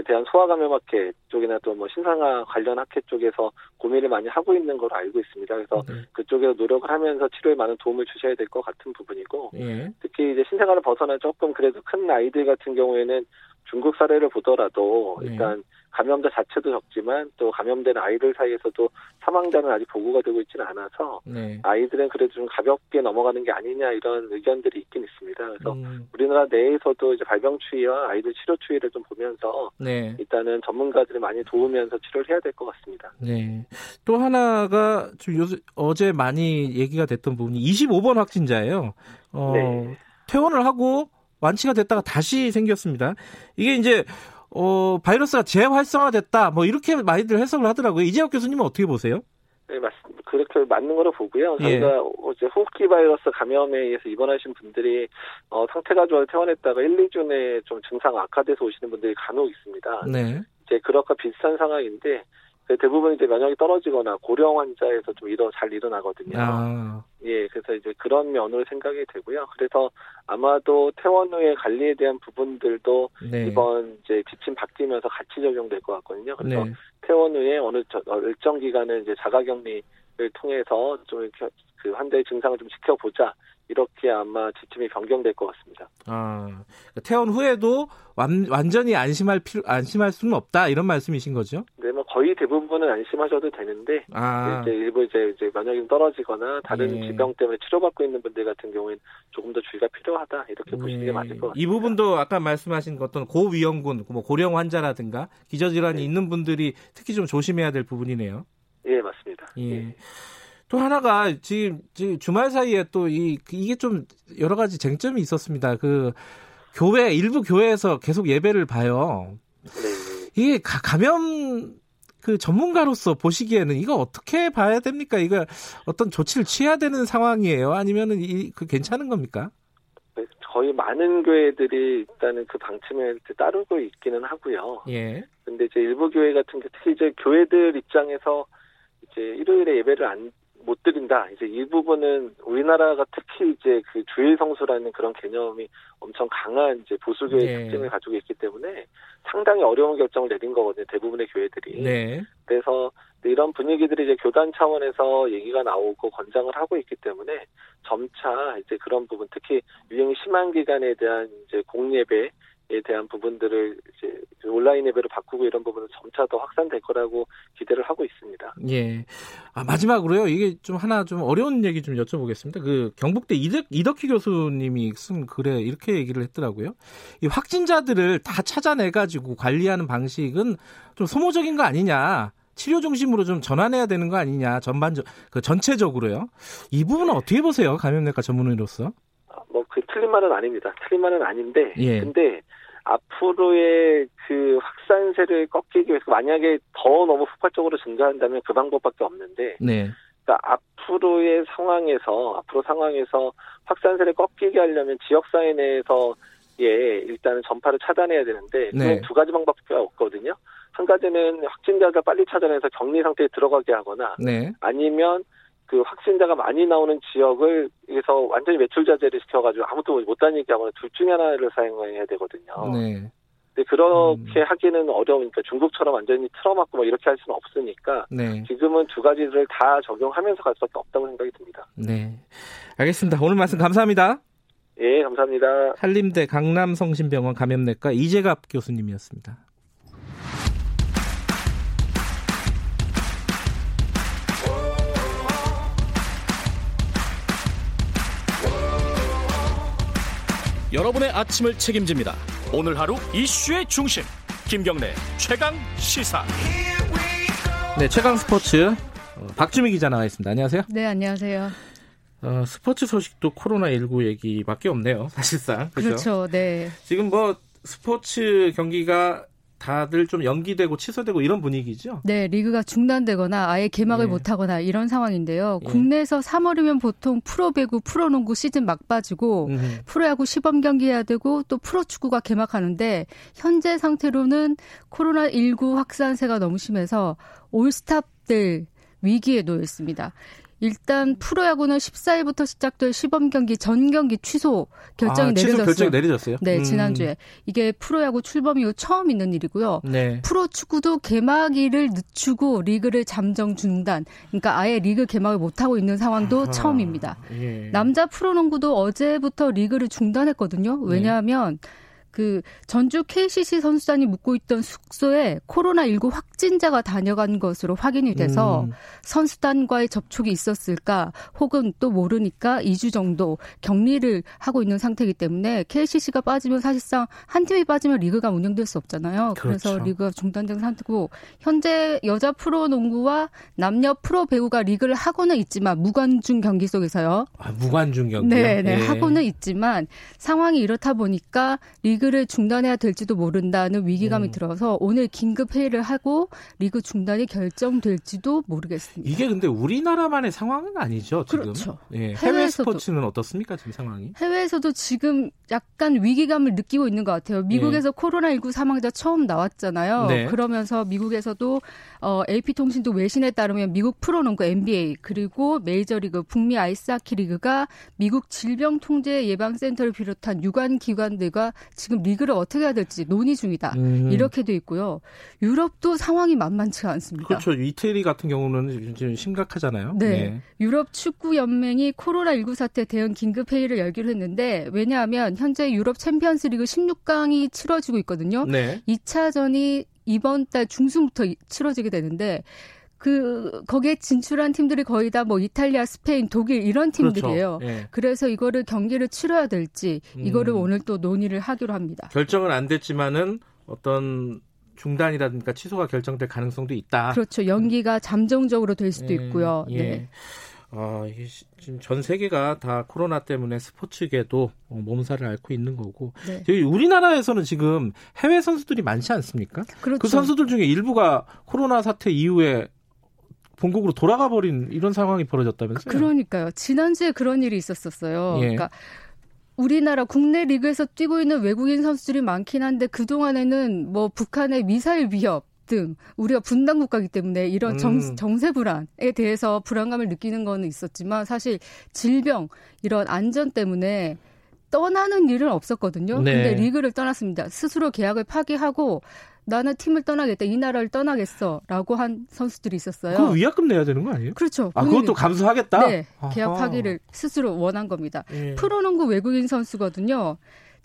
대한 소아감염학회 쪽이나 또 뭐 신상아 관련 학회 쪽에서 고민을 많이 하고 있는 걸로 알고 있습니다. 그래서 네. 그쪽에서 노력을 하면서 치료에 많은 도움을 주셔야 될 것 같은 부분이고 예. 특히 이제 신생아를 벗어나 조금 그래도 큰 아이들 같은 경우에는 중국 사례를 보더라도 네. 일단 감염자 자체도 적지만 또 감염된 아이들 사이에서도 사망자는 아직 보고가 되고 있지는 않아서 네. 아이들은 그래도 좀 가볍게 넘어가는 게 아니냐 이런 의견들이 있긴 있습니다. 그래서 음. 우리나라 내에서도 이제 발병 추이와 아이들 치료 추이를 좀 보면서 네. 일단은 전문가들이 많이 도우면서 치료를 해야 될 것 같습니다. 네. 또 하나가 좀 요새 어제 많이 얘기가 됐던 부분이 25번 확진자예요. 어, 네. 퇴원을 하고 완치가 됐다가 다시 생겼습니다. 이게 이제 어, 바이러스가 재활성화됐다. 뭐 이렇게 많이들 해석을 하더라고요. 이재혁 교수님은 어떻게 보세요? 네, 맞습니다. 그렇게 맞는 거로 보고요. 예. 저희가 어제 호흡기 바이러스 감염에 의해서 입원하신 분들이 어, 상태가 좋아서 퇴원했다가 1, 2주내 좀 증상 악화돼서 오시는 분들이 간혹 있습니다. 네. 이제 그렇과 비슷한 상황인데 그 대부분 이제 면역이 떨어지거나 고령 환자에서 좀 일어 잘 일어나거든요. 아. 예, 그래서 이제 그런 면으로 생각이 되고요. 그래서 아마도 퇴원 후에 관리에 대한 부분들도 네. 이번 이제 지침 바뀌면서 같이 적용될 것 같거든요. 그래서 네. 퇴원 후에 어느 저, 어, 일정 기간은 이제 자가격리를 통해서 좀 이렇게 그 환자의 증상을 좀 지켜보자. 이렇게 아마 지침이 변경될 것 같습니다. 아, 그러니까 퇴원 후에도 완, 완전히 안심할 필요, 안심할 수는 없다 이런 말씀이신 거죠? 네, 뭐 거의 대부분은 안심하셔도 되는데 아. 이제 일부 이제 이제 면역이 떨어지거나 다른 네. 질병 때문에 치료받고 있는 분들 같은 경우에는 조금 더 주의가 필요하다 이렇게 네. 보시는 게 맞을 것 같습니다. 이 부분도 아까 말씀하신 어떤 고위험군, 뭐 고령 환자라든가 기저질환이 네. 있는 분들이 특히 좀 조심해야 될 부분이네요. 예, 맞습니다. 예. 예. 또 하나가 지금, 지금 주말 사이에 또 이 이게 좀 여러 가지 쟁점이 있었습니다. 그 교회 일부 교회에서 계속 예배를 봐요. 네. 이게 가, 감염 그 전문가로서 보시기에는 이거 어떻게 봐야 됩니까? 이거 어떤 조치를 취해야 되는 상황이에요? 아니면은 이 그 괜찮은 겁니까? 네, 거의 많은 교회들이 일단은 그 방침을 따르고 있기는 하고요. 예. 근데 이제 일부 교회 같은 게 특히 이제 교회들 입장에서 이제 일요일에 예배를 안 못 드린다. 이제 이 부분은 우리나라가 특히 이제 그 주일 성수라는 그런 개념이 엄청 강한 이제 보수교의 네. 특징을 가지고 있기 때문에 상당히 어려운 결정을 내린 거거든요. 대부분의 교회들이. 네. 그래서 이런 분위기들이 이제 교단 차원에서 얘기가 나오고 권장을 하고 있기 때문에 점차 이제 그런 부분 특히 유행이 심한 기간에 대한 이제 공예배 에 대한 부분들을 이제 온라인 예배로 바꾸고 이런 부분은 점차 더 확산될 거라고 기대를 하고 있습니다. 예. 아, 마지막으로요. 이게 좀 하나 좀 어려운 얘기 좀 여쭤보겠습니다. 그 경북대 이덕, 이덕희 교수님이 쓴 글에 이렇게 얘기를 했더라고요. 이 확진자들을 다 찾아내가지고 관리하는 방식은 좀 소모적인 거 아니냐. 치료 중심으로 좀 전환해야 되는 거 아니냐. 전반적, 그 전체적으로요. 이 부분은 어떻게 보세요? 감염내과 전문의로서? 뭐 그 틀린 말은 아닙니다. 틀린 말은 아닌데 예. 근데 앞으로의 그 확산세를 꺾이기 위해서 만약에 더 너무 폭발적으로 증가한다면 그 방법밖에 없는데 네. 그러니까 앞으로의 상황에서 앞으로 상황에서 확산세를 꺾이게 하려면 지역 사회 내에서 예 일단은 전파를 차단해야 되는데 네. 두 가지 방법밖에 없거든요. 한 가지는 확진자가 빨리 찾아내서 격리 상태에 들어가게 하거나 네. 아니면 그 확진자가 많이 나오는 지역을 에서 완전히 매출 자제를 시켜가지고 아무도 못 다니게 하거나 둘 중에 하나를 사용해야 되거든요. 네. 근데 그렇게 음. 하기는 어려우니까 중국처럼 완전히 틀어막고 뭐 이렇게 할 수는 없으니까 네. 지금은 두 가지를 다 적용하면서 갈 수밖에 없다고 생각이 듭니다. 네, 알겠습니다. 오늘 말씀 감사합니다. 예, 감사합니다. 한림대 강남성심병원 감염내과 이재갑 교수님이었습니다. 여러분의 아침을 책임집니다. 오늘 하루 이슈의 중심 김경래 최강 시사. 네, 최강 스포츠 어, 박주미 기자 나와 있습니다. 안녕하세요. 네, 안녕하세요. 어, 스포츠 소식도 코로나 19 얘기밖에 없네요, 사실상. 그렇죠? 그렇죠, 네. 지금 뭐 스포츠 경기가 다들 좀 연기되고 취소되고 이런 분위기죠? 네, 리그가 중단되거나 아예 개막을 네. 못하거나 이런 상황인데요. 예. 국내에서 3월이면 보통 프로배구, 프로농구 시즌 막빠지고 음흠. 프로야구 시범 경기 해야 되고 또 프로축구가 개막하는데 현재 상태로는 코로나19 확산세가 너무 심해서 올스탑들 위기에 놓여 있습니다. 일단 프로야구는 14일부터 시작될 시범 경기 전 경기 취소 결정이 아, 내려졌어요. 결정이 내려졌어요. 네, 음. 지난주에 이게 프로야구 출범 이후 처음 있는 일이고요. 네. 프로축구도 개막일을 늦추고 리그를 잠정 중단. 그러니까 아예 리그 개막을 못 하고 있는 상황도 아, 처음입니다. 예. 남자 프로농구도 어제부터 리그를 중단했거든요. 왜냐하면 네. 그 전주 KCC 선수단이 묵고 있던 숙소에 코로나19 확진자가 다녀간 것으로 확인이 돼서 음. 선수단과의 접촉이 있었을까 혹은 또 모르니까 2주 정도 격리를 하고 있는 상태이기 때문에 KCC가 빠지면 사실상 한 팀이 빠지면 리그가 운영될 수 없잖아요. 그렇죠. 그래서 리그가 중단된 상태고 현재 여자 프로 농구와 남녀 프로 배구가 리그를 하고는 있지만 무관중 경기 속에서요. 아, 무관중 경기. 네, 네. 예. 하고는 있지만 상황이 이렇다 보니까 리그 리그를 중단해야 될지도 모른다는 위기감이 음. 들어서 오늘 긴급 회의를 하고 리그 중단이 결정될지도 모르겠습니다. 이게 근데 우리나라만의 상황은 아니죠, 지금. 그렇죠. 예, 해외 스포츠는 어떻습니까, 지금 상황이? 해외에서도 지금 약간 위기감을 느끼고 있는 것 같아요. 미국에서 예. 코로나19 사망자 처음 나왔잖아요. 네. 그러면서 미국에서도 어, AP통신도 외신에 따르면 미국 프로농구 NBA 그리고 메이저리그 북미 아이스하키 리그가 미국 질병통제예방센터를 비롯한 유관 기관들과 지금 리그를 어떻게 해야 될지 논의 중이다. 음. 이렇게 돼 있고요. 유럽도 상황이 만만치가 않습니다. 그렇죠. 이태리 같은 경우는 지금 심각하잖아요. 네. 네. 유럽 축구 연맹이 코로나19 사태 대응 긴급 회의를 열기로 했는데 왜냐하면 현재 유럽 챔피언스리그 16강이 치러지고 있거든요. 네. 2차전이 이번 달 중순부터 치러지게 되는데 그 거기에 진출한 팀들이 거의 다 뭐 이탈리아, 스페인, 독일 이런 그렇죠. 팀들이에요. 그렇죠. 예. 그래서 이거를 경기를 치러야 될지 이거를 음. 오늘 또 논의를 하기로 합니다. 결정은 안 됐지만은 어떤 중단이라든가 취소가 결정될 가능성도 있다. 그렇죠. 연기가 잠정적으로 될 수도 예. 있고요. 예. 네. 아, 이게 지금 전 세계가 다 코로나 때문에 스포츠계도 어, 몸살을 앓고 있는 거고. 네. 우리나라에서는 지금 해외 선수들이 많지 않습니까? 그렇죠. 그 선수들 중에 일부가 코로나 사태 이후에 본국으로 돌아가 버린 이런 상황이 벌어졌다면서요? 그러니까요. 지난주에 그런 일이 있었었어요. 예. 그러니까 우리나라 국내 리그에서 뛰고 있는 외국인 선수들이 많긴 한데 그동안에는 뭐 북한의 미사일 위협 등 우리가 분단 국가이기 때문에 이런 정, 음. 정세 불안에 대해서 불안감을 느끼는 거는 있었지만 사실 질병 이런 안전 때문에 떠나는 일은 없었거든요. 네. 근데 리그를 떠났습니다. 스스로 계약을 파기하고 나는 팀을 떠나겠다, 이 나라를 떠나겠어라고 한 선수들이 있었어요. 그 위약금 내야 되는 거 아니에요? 그렇죠. 아, 그것도 감수하겠다. 네, 계약 파기를 스스로 원한 겁니다. 예. 프로농구 외국인 선수거든요.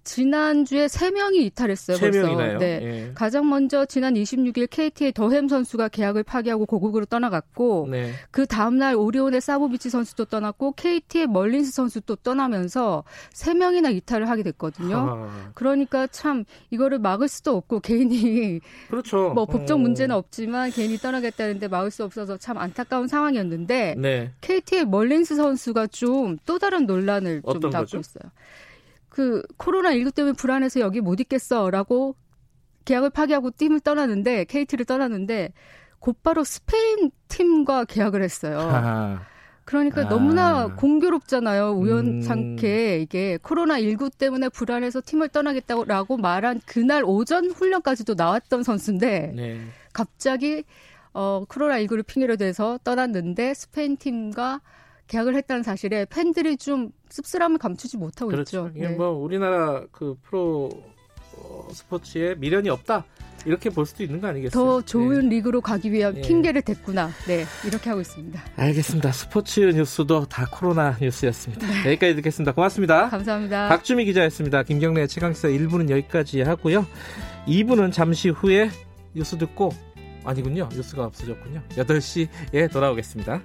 지난주에 3명이 이탈했어요. 3명이나요? 네. 예. 가장 먼저 지난 26일 KT의 더햄 선수가 계약을 파기하고 고국으로 떠나갔고 네. 그 다음 날 오리온의 사보비치 선수도 떠났고 KT의 멀린스 선수도 떠나면서 3명이나 이탈을 하게 됐거든요. 아. 그러니까 참 이거를 막을 수도 없고 개인이 그렇죠. 뭐 법적 어. 문제는 없지만 개인이 떠나겠다는데 막을 수 없어서 참 안타까운 상황이었는데 네. KT의 멀린스 선수가 좀 또 다른 논란을 좀 낳고 있어요. 그 코로나 19 때문에 불안해서 여기 못 있겠어라고 계약을 파기하고 팀을 떠나는데 KT를 떠나는데 곧바로 스페인 팀과 계약을 했어요. 하하. 그러니까 아. 너무나 공교롭잖아요. 우연찮게 음. 이게 코로나 19 때문에 불안해서 팀을 떠나겠다고 말한 그날 오전 훈련까지도 나왔던 선수인데 네. 갑자기 어 코로나 19를 핑계로 대서 떠났는데 스페인 팀과 계약을 했다는 사실에 팬들이 좀 씁쓸함을 감추지 못하고 그렇죠. 있죠. 이게 네. 뭐 우리나라 그 프로 어, 스포츠에 미련이 없다. 이렇게 볼 수도 있는 거 아니겠어요? 더 좋은 네. 리그로 가기 위한 네. 핑계를 댔구나. 네, 이렇게 하고 있습니다. 알겠습니다. 스포츠 뉴스도 다 코로나 뉴스였습니다. 네. 여기까지 듣겠습니다. 고맙습니다. 감사합니다. 박주미 기자였습니다. 김경래 최강사 1부는 여기까지 하고요. 2부는 잠시 후에 뉴스 듣고 아니군요. 뉴스가 없어졌군요. 8시에 돌아오겠습니다.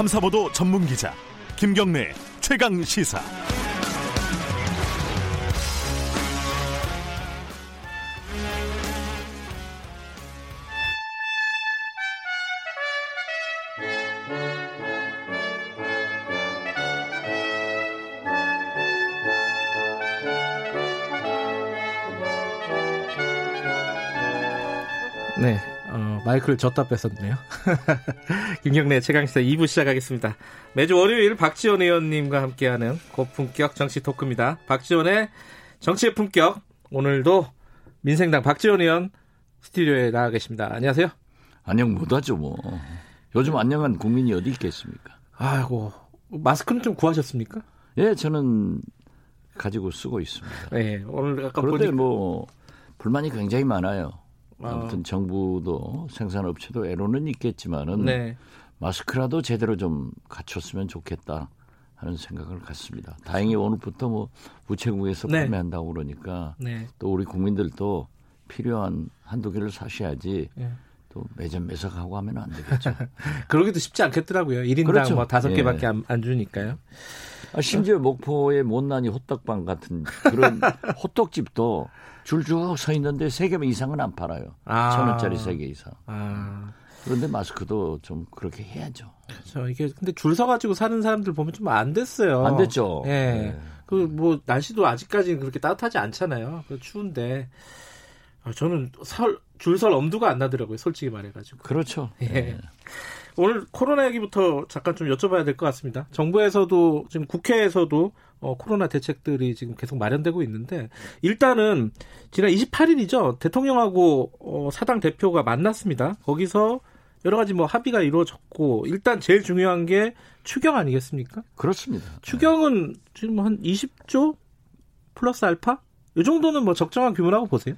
탐사보도 전문 기자 김경래 최강 시사. 마이크를 졌다 뺐었네요. 김경래 최강시사 2부 시작하겠습니다. 매주 월요일 박지원 의원님과 함께하는 고품격 정치 토크입니다. 박지원의 정치의 품격. 오늘도 민생당 박지원 의원 스튜디오에 나와 계십니다. 안녕하세요. 안녕 못하죠 뭐. 요즘 안녕한 국민이 어디 있겠습니까? 아이고 마스크는 좀 구하셨습니까? 예, 저는 가지고 쓰고 있습니다. 네, 오늘 아까 그런데 보니까... 뭐 불만이 굉장히 많아요. 아무튼 정부도 생산업체도 애로는 있겠지만은 네. 마스크라도 제대로 좀 갖췄으면 좋겠다 하는 생각을 갖습니다. 다행히 오늘부터 뭐 우체국에서 네. 판매한다고 그러니까 네. 또 우리 국민들도 필요한 한두 개를 사셔야지 네. 또 매점 매석하고 하면 안 되겠죠. 그러기도 쉽지 않겠더라고요. 1인당 그렇죠. 뭐 다섯 개밖에 예. 안, 안, 주니까요. 아, 심지어 목포의 못난이 호떡방 같은 그런 호떡집도 줄쭉 서 있는데 세개 이상은 안 팔아요. 아. 천 원짜리 세개 이상. 아. 그런데 마스크도 좀 그렇게 해야죠. 그렇죠. 이게 근데 줄 서가지고 사는 사람들 보면 좀 안 됐어요. 안 됐죠. 예. 네. 그뭐 날씨도 아직까지는 그렇게 따뜻하지 않잖아요. 그 추운데 아, 저는 설 줄설 엄두가 안 나더라고요. 솔직히 말해가지고. 그렇죠. 예. 네. 오늘 코로나 얘기부터 잠깐 좀 여쭤봐야 될 것 같습니다. 정부에서도 지금 국회에서도 어, 코로나 대책들이 지금 계속 마련되고 있는데 일단은 지난 28일이죠. 대통령하고 어, 사당 대표가 만났습니다. 거기서 여러 가지 뭐 합의가 이루어졌고 일단 제일 중요한 게 추경 아니겠습니까? 그렇습니다. 추경은 지금 한 20조 플러스 알파? 이 정도는 뭐 적정한 규모라고 보세요?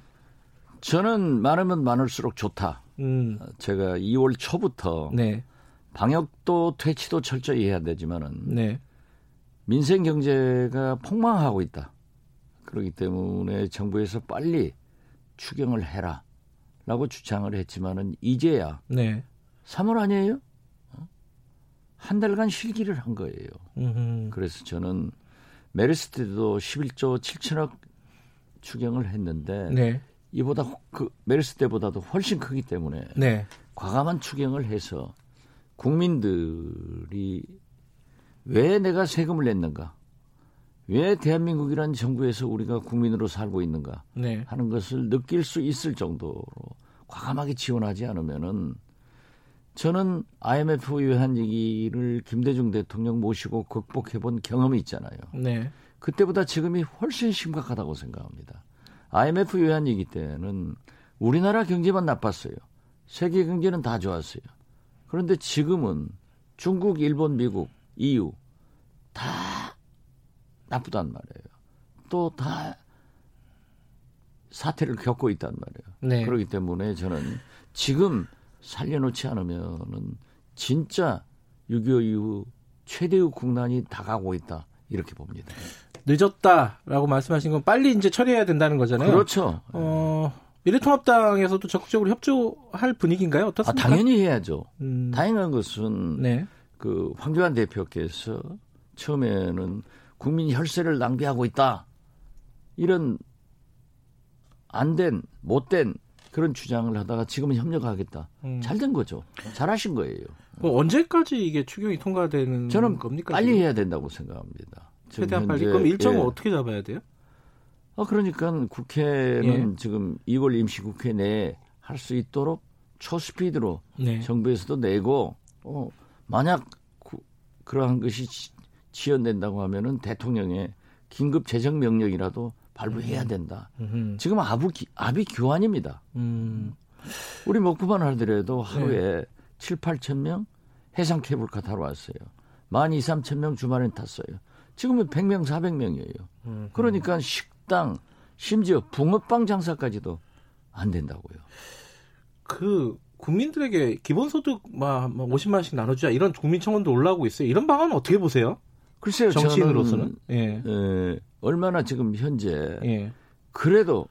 저는 많으면 많을수록 좋다. 음. 제가 2월 초부터 네. 방역도 퇴치도 철저히 해야 되지만은 네. 민생 경제가 폭망하고 있다. 그렇기 때문에 정부에서 빨리 추경을 해라라고 주창을 했지만은 이제야 네. 3월 아니에요? 어? 한 달간 실기를 한 거예요. 음흠. 그래서 저는 메르스 때도 11조 7천억 추경을 했는데 네. 이보다 그 메르스 때보다도 훨씬 크기 때문에 네. 과감한 추경을 해서 국민들이 왜 내가 세금을 냈는가? 왜 대한민국이라는 정부에서 우리가 국민으로 살고 있는가 네. 하는 것을 느낄 수 있을 정도로 과감하게 지원하지 않으면은 저는 IMF 위한 얘기를 김대중 대통령 모시고 극복해 본 경험이 있잖아요. 네. 그때보다 지금이 훨씬 심각하다고 생각합니다. IMF 위한 얘기 때는 우리나라 경제만 나빴어요. 세계 경제는 다 좋았어요. 그런데 지금은 중국, 일본, 미국, EU 다 나쁘단 말이에요. 또 다 사태를 겪고 있단 말이에요. 네. 그렇기 때문에 저는 지금 살려놓지 않으면은 진짜 6.25 이후 최대의 국난이 다가오고 있다 이렇게 봅니다. 늦었다라고 말씀하신 건 빨리 이제 처리해야 된다는 거잖아요. 그렇죠. 어, 미래통합당에서도 적극적으로 협조할 분위기인가요? 어떻습니까? 아, 당연히 해야죠. 음. 다행한 것은 네. 그 황교안 대표께서 처음에는 국민 혈세를 낭비하고 있다 이런 안 된, 못된 그런 주장을 하다가 지금은 협력하겠다. 음. 잘된 거죠. 잘하신 거예요. 뭐 언제까지 이게 추경이 통과되는 저는 겁니까? 빨리 지금? 해야 된다고 생각합니다. 최대한 빨리. 그럼 일정을 예. 어떻게 잡아야 돼요? 아 그러니까 국회는 예. 지금 2월 임시국회 내에 할 수 있도록 초스피드로 네. 정부에서도 내고 어 만약 구, 그러한 것이 지연된다고 하면은 대통령의 긴급 재정 명령이라도 발부해야 음. 된다. 음흠. 지금 아부, 아비 교환입니다. 음. 우리 목포만 하더라도 하루에 네. 7, 8천 명 해상 케이블카 타러 왔어요. 만 2, 3천 명 주말엔 탔어요. 지금은 100명, 400명이에요. 음. 그러니까 식 당, 심지어 붕어빵 장사까지도 안 된다고요. 그 국민들에게 기본소득 막 50만씩 나눠주자 이런 국민청원도 올라오고 있어요. 이런 방안은 어떻게 보세요? 글쎄요, 정치인으로서는 예. 예. 얼마나 지금 현재 예. 그래도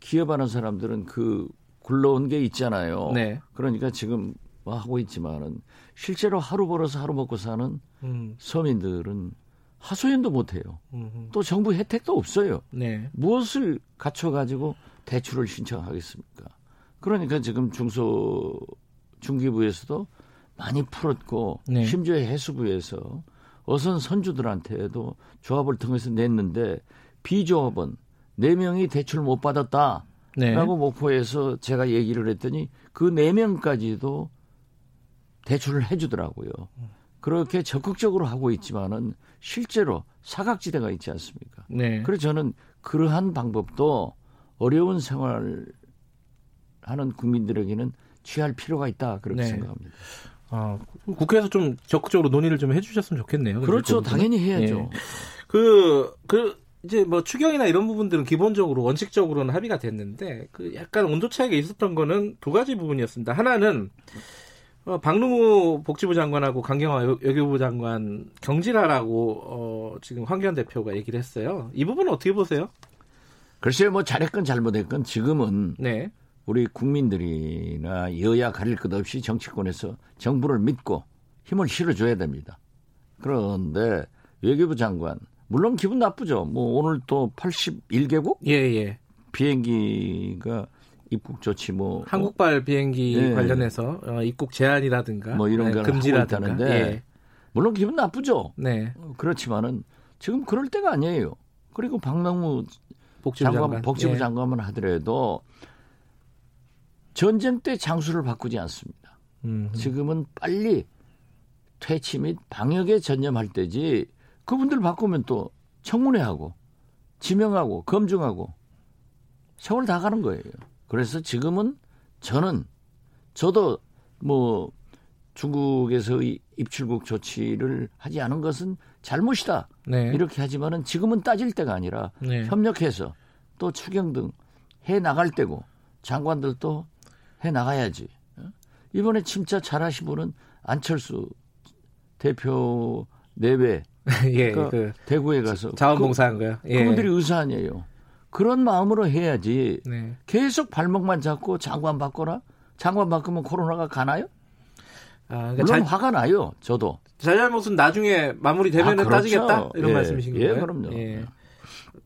기업하는 사람들은 그 굴러온 게 있잖아요. 네. 그러니까 지금 뭐 하고 있지만은 실제로 하루 벌어서 하루 먹고 사는 음. 서민들은 하소연도 못 해요. 또 정부 혜택도 없어요. 네. 무엇을 갖춰 가지고 대출을 신청하겠습니까? 그러니까 지금 중소 중기부에서도 많이 풀었고 네. 심지어 해수부에서 어선 선주들한테도 조합을 통해서 냈는데 비조합은 4명이 대출 못 받았다. 네. 라고 목포에서 제가 얘기를 했더니 그 4명까지도 대출을 해주더라고요. 그렇게 적극적으로 하고 있지만은 실제로 사각지대가 있지 않습니까? 네. 그래서 저는 그러한 방법도 어려운 생활 하는 국민들에게는 취할 필요가 있다 그렇게 네. 생각합니다. 아, 국회에서 좀 적극적으로 논의를 좀 해주셨으면 좋겠네요. 그렇죠. 그 당연히 해야죠. 예. 그, 그, 이제 뭐 추경이나 이런 부분들은 기본적으로 원칙적으로는 합의가 됐는데 그 약간 온도 차이가 있었던 거는 두 가지 부분이었습니다. 하나는 어, 박능우 복지부 장관하고 강경화 외교부 장관 경질하라고 어, 지금 황교안 대표가 얘기를 했어요. 이 부분은 어떻게 보세요? 글쎄요, 뭐 잘했건 잘못했건 지금은 네. 우리 국민들이나 여야 가릴 것 없이 정치권에서 정부를 믿고 힘을 실어줘야 됩니다. 그런데 외교부 장관 물론 기분 나쁘죠. 뭐 오늘 또 81개국 예, 예. 비행기가 입국 조치 뭐 한국발 비행기 예. 관련해서 어, 입국 제한이라든가 뭐 이런 네, 금지라든가 예. 물론 기분 나쁘죠. 네. 그렇지만은 지금 그럴 때가 아니에요. 그리고 박명무 복지부 장관, 장관. 복지부 예. 장관만 하더라도 전쟁 때 장수를 바꾸지 않습니다. 음흠. 지금은 빨리 퇴치 및 방역에 전념할 때지 그분들 바꾸면 또 청문회하고 지명하고 검증하고 세월 다 가는 거예요. 그래서 지금은 저는 저도 뭐 중국에서의 입출국 조치를 하지 않은 것은 잘못이다. 네. 이렇게 하지만은 지금은 따질 때가 아니라 네. 협력해서 또 추경 등 해 나갈 때고 장관들도 해 나가야지. 이번에 진짜 잘하신 분은 안철수 대표 내외 예, 그러니까 그 대구에 가서 자원봉사한 거요. 예. 그분들이 의사 아니에요. 그런 마음으로 해야지. 네. 계속 발목만 잡고 장관 바꿔라. 장관 바꾸면 코로나가 가나요? 아, 그러니까 물론 잘, 화가 나요. 저도. 잘잘못은 나중에 마무리되면 아, 그렇죠. 따지겠다 이런 예, 말씀이신 거예요. 예, 그럼요. 예.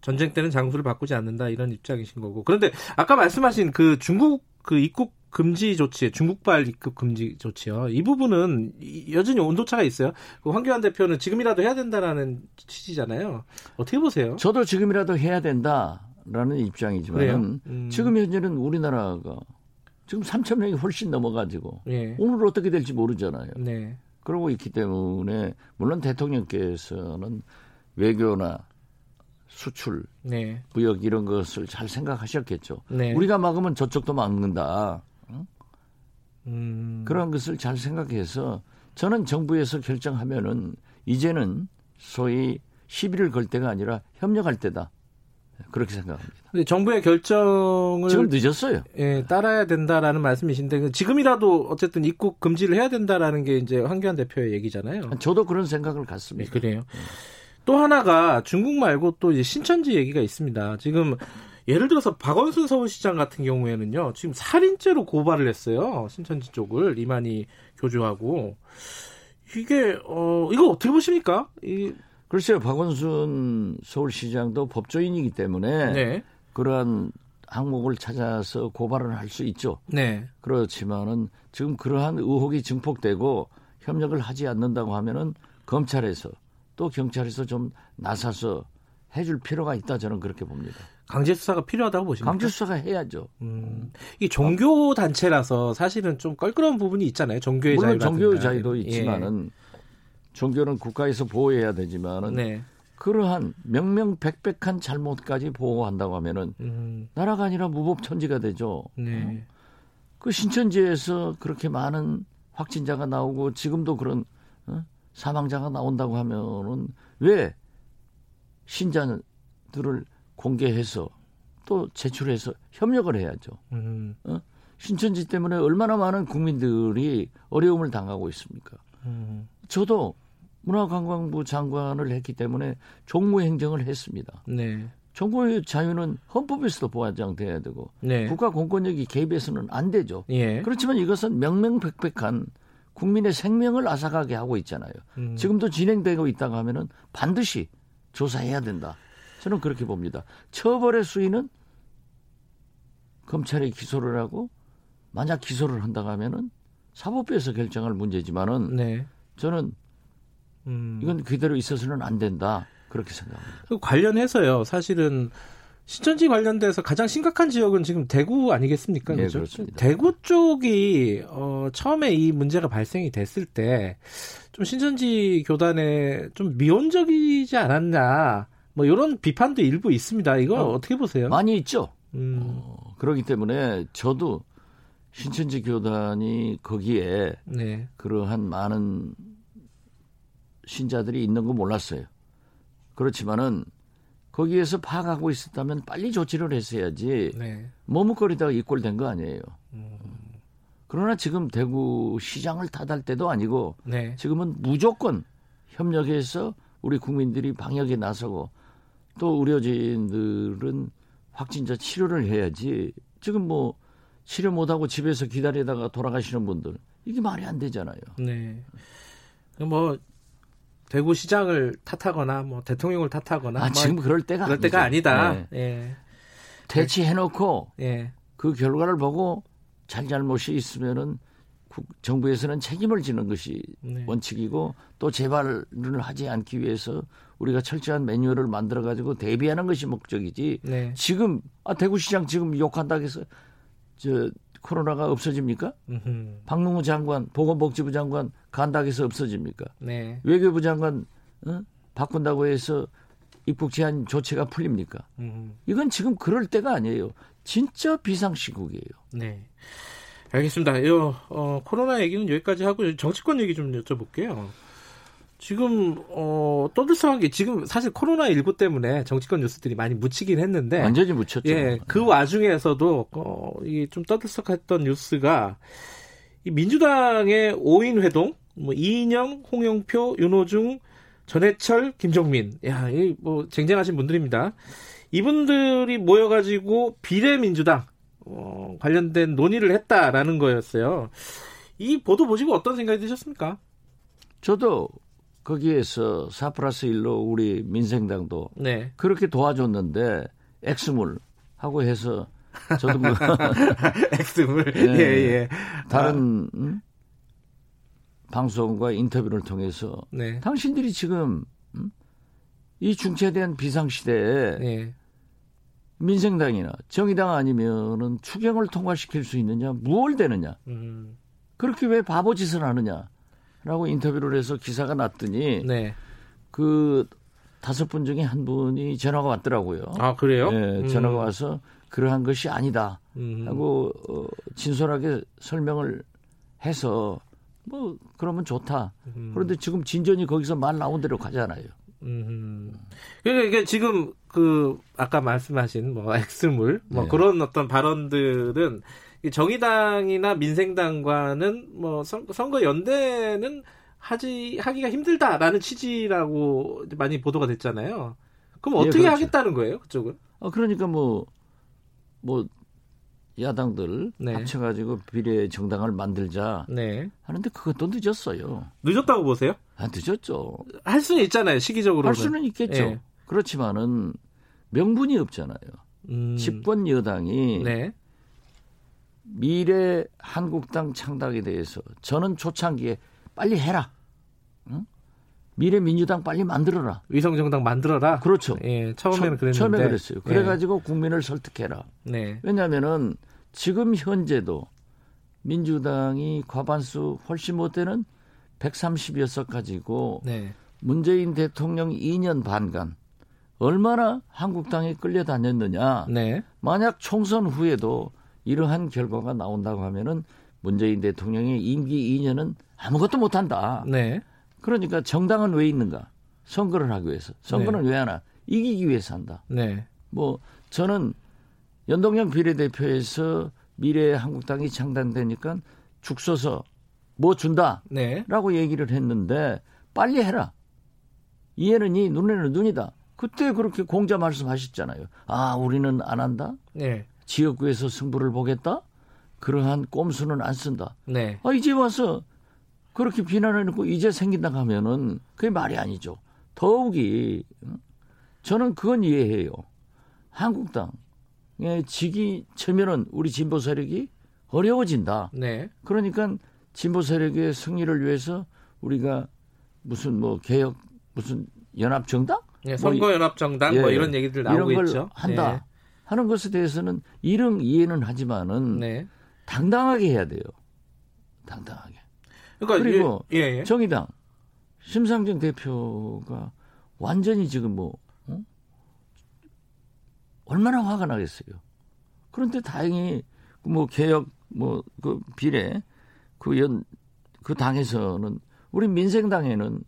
전쟁 때는 장수를 바꾸지 않는다 이런 입장이신 거고. 그런데 아까 말씀하신 그 중국 그 입국 금지 조치, 중국발 입국 금지 조치요. 이 부분은 여전히 온도차가 있어요. 그 황교안 대표는 지금이라도 해야 된다라는 취지잖아요. 어떻게 보세요? 저도 지금이라도 해야 된다 라는 입장이지만 음. 지금 현재는 우리나라가 지금 3천 명이 훨씬 넘어가지고 예. 오늘 어떻게 될지 모르잖아요. 네. 그러고 있기 때문에 물론 대통령께서는 외교나 수출, 네. 무역 이런 것을 잘 생각하셨겠죠. 네. 우리가 막으면 저쪽도 막는다. 응? 음... 그런 것을 잘 생각해서 저는 정부에서 결정하면은 이제는 소위 시비를 걸 때가 아니라 협력할 때다. 그렇게 생각합니다. 근데 정부의 결정을 지금 늦었어요. 예, 따라야 된다라는 말씀이신데 그 지금이라도 어쨌든 입국 금지를 해야 된다라는 게 이제 황교안 대표의 얘기잖아요. 저도 그런 생각을 갖습니다. 네, 그래요. 네. 또 하나가 중국 말고 또 이제 신천지 얘기가 있습니다. 지금 예를 들어서 박원순 서울시장 같은 경우에는요, 지금 살인죄로 고발을 했어요. 신천지 쪽을 이만희 교주하고 이게 어 이거 어떻게 보십니까? 이 글쎄요, 박원순 서울시장도 법조인이기 때문에 네. 그러한 항목을 찾아서 고발을 할 수 있죠. 네. 그렇지만은 지금 그러한 의혹이 증폭되고 협력을 하지 않는다고 하면은 검찰에서 또 경찰에서 좀 나서서 해줄 필요가 있다 저는 그렇게 봅니다. 강제 수사가 필요하다고 보십니까? 강제 수사가 해야죠. 음, 이 종교 단체라서 사실은 좀 껄끄러운 부분이 있잖아요. 종교의 자유 종교의 자유도 예. 있지만은 예. 종교는 국가에서 보호해야 되지만은 네. 그러한 명명백백한 잘못까지 보호한다고 하면은 음. 나라가 아니라 무법천지가 되죠. 네. 그 신천지에서 그렇게 많은 확진자가 나오고 지금도 그런 어? 사망자가 나온다고 하면은 왜 신자들을 공개해서 또 제출해서 협력을 해야죠. 음. 어? 신천지 때문에 얼마나 많은 국민들이 어려움을 당하고 있습니까? 음. 저도 문화관광부 장관을 했기 때문에 종무 행정을 했습니다. 네. 정부의 자유는 헌법에서도 보장돼야 되고 네. 국가 공권력이 개입해서는 안 되죠. 예. 그렇지만 이것은 명명백백한 국민의 생명을 앗아가게 하고 있잖아요. 음. 지금도 진행되고 있다고 하면은 반드시 조사해야 된다. 저는 그렇게 봅니다. 처벌의 수위는 검찰이 기소를 하고 만약 기소를 한다고 하면은 사법부에서 결정할 문제지만은 네. 저는 음. 이건 그대로 있어서는 안 된다. 그렇게 생각합니다. 그 관련해서요. 사실은 신천지 관련돼서 가장 심각한 지역은 지금 대구 아니겠습니까? 네, 그렇죠? 대구 쪽이 어, 처음에 이 문제가 발생이 됐을 때 좀 신천지 교단에 좀 미온적이지 않았냐 뭐 이런 비판도 일부 있습니다. 이거 어, 떻게 보세요? 많이 있죠. 음. 어, 그렇기 때문에 저도 신천지 교단이 거기에 네. 그러한 많은 신자들이 있는 거 몰랐어요. 그렇지만은 거기에서 파악하고 있었다면 빨리 조치를 했어야지 네. 머뭇거리다가 이꼴된 거 아니에요. 음. 그러나 지금 대구 시장을 탓할 때도 아니고 네. 지금은 무조건 협력해서 우리 국민들이 방역에 나서고 또 의료진들은 확진자 치료를 해야지 지금 뭐 치료 못하고 집에서 기다리다가 돌아가시는 분들 이게 말이 안 되잖아요. 네. 뭐 대구 시장을 탓하거나 뭐 대통령을 탓하거나 아, 뭐 지금 그럴 때가 그럴 때가 아니다. 네. 예. 대치해놓고 예. 그 결과를 보고 잘잘못이 있으면은 정부에서는 책임을 지는 것이 네. 원칙이고 또 재발을 하지 않기 위해서 우리가 철저한 매뉴얼을 만들어 가지고 대비하는 것이 목적이지. 네. 지금 아 대구시장 지금 욕한다고 해서 저 코로나가 없어집니까? 음흠. 박능우 장관, 보건복지부 장관 간다고 해서 없어집니까? 네. 외교부 장관 어? 바꾼다고 해서 입국 제한 조치가 풀립니까? 음흠. 이건 지금 그럴 때가 아니에요. 진짜 비상시국이에요. 네. 알겠습니다. 요, 어, 코로나 얘기는 여기까지 하고 정치권 얘기 좀 여쭤볼게요. 지금 어 떠들썩하게 지금 사실 코로나 19 때문에 정치권 뉴스들이 많이 묻히긴 했는데 완전히 묻혔죠. 예, 그 와중에서도 어 이게 좀 떠들썩했던 뉴스가 이 민주당의 5인 회동 뭐 이인영, 홍영표, 윤호중, 전해철, 김종민. 야, 이 뭐 쟁쟁하신 분들입니다. 이분들이 모여 가지고 비례민주당 어, 관련된 논의를 했다라는 거였어요. 이 보도 보시고 어떤 생각이 드셨습니까? 저도 거기에서 4 플러스 1로 우리 민생당도 네. 그렇게 도와줬는데 엑스물 하고 해서 저도 뭐 엑스물 예, 예, 예. 다른 아. 음? 방송과 인터뷰를 통해서 네. 당신들이 지금 음? 이 중체된 비상 시대에 네. 민생당이나 정의당 아니면은 추경을 통과시킬 수 있느냐, 무얼 되느냐. 음. 그렇게 왜 바보짓을 하느냐 라고 인터뷰를 해서 기사가 났더니 네. 그 다섯 분 중에 한 분이 전화가 왔더라고요. 아 그래요? 네, 전화가 음. 와서 그러한 것이 아니다 음. 하고 어, 진솔하게 설명을 해서 뭐 그러면 좋다. 음. 그런데 지금 진전이 거기서 말 나온 대로 가잖아요. 음. 그러니까 지금 그 아까 말씀하신 뭐 엑스물 뭐 네. 그런 어떤 발언들은 정의당이나 민생당과는 뭐 선거 연대는 하지 하기가 힘들다라는 취지라고 많이 보도가 됐잖아요. 그럼 예, 어떻게 예, 그렇죠. 하겠다는 거예요, 그쪽은? 어 그러니까 뭐뭐 뭐 야당들 네. 합쳐가지고 비례 정당을 만들자 네. 하는데 그것도 늦었어요. 늦었다고 보세요? 아 늦었죠. 할 수는 있잖아요, 시기적으로. 할 수는 있겠죠. 네. 그렇지만은 명분이 없잖아요. 음. 집권 여당이 네. 미래 한국당 창당에 대해서 저는 초창기에 빨리 해라. 응? 미래 민주당 빨리 만들어라. 위성 정당 만들어라. 그렇죠. 예, 처음에는 그랬는데. 처음에 그랬어요. 예. 그래 가지고 예. 국민을 설득해라. 네. 왜냐하면은 지금 현재도 민주당이 과반수 훨씬 못 되는 130여석 가지고 네. 문재인 대통령 2년 반간 얼마나 한국당에 끌려다녔느냐. 네. 만약 총선 후에도 이러한 결과가 나온다고 하면은 문재인 대통령의 임기 2년은 아무것도 못한다. 네. 그러니까 정당은 왜 있는가? 선거를 하기 위해서. 선거는 네. 왜 하나? 이기기 위해서 한다. 네. 뭐 저는 연동형 비례대표에서 미래 한국당이 창당되니까 죽 서서 뭐 준다라고 네. 얘기를 했는데 빨리 해라. 이해는 이 눈에는 눈이다. 그때 그렇게 공자 말씀하셨잖아요. 아 우리는 안 한다. 네. 지역구에서 승부를 보겠다. 그러한 꼼수는 안 쓴다. 네. 아 이제 와서 그렇게 비난해놓고 이제 생긴다 하면은 그게 말이 아니죠. 더욱이 저는 그건 이해해요. 한국당에 지기 처면은 우리 진보 세력이 어려워진다. 네. 그러니까 진보 세력의 승리를 위해서 우리가 무슨 뭐 개혁 무슨 연합 정당? 네, 선거 연합 정당 뭐 예, 뭐 이런 얘기들 나오고 이런 걸 있죠. 한다 네. 하는 것에 대해서는 이런 이해는 하지만은 네. 당당하게 해야 돼요. 당당하게. 그러니까 그리고 예, 예, 예. 정의당 심상정 대표가 완전히 지금 뭐 어? 얼마나 화가 나겠어요. 그런데 다행히 뭐 개혁 뭐 그 비례 그 연그 그 당에서는 우리 민생당에는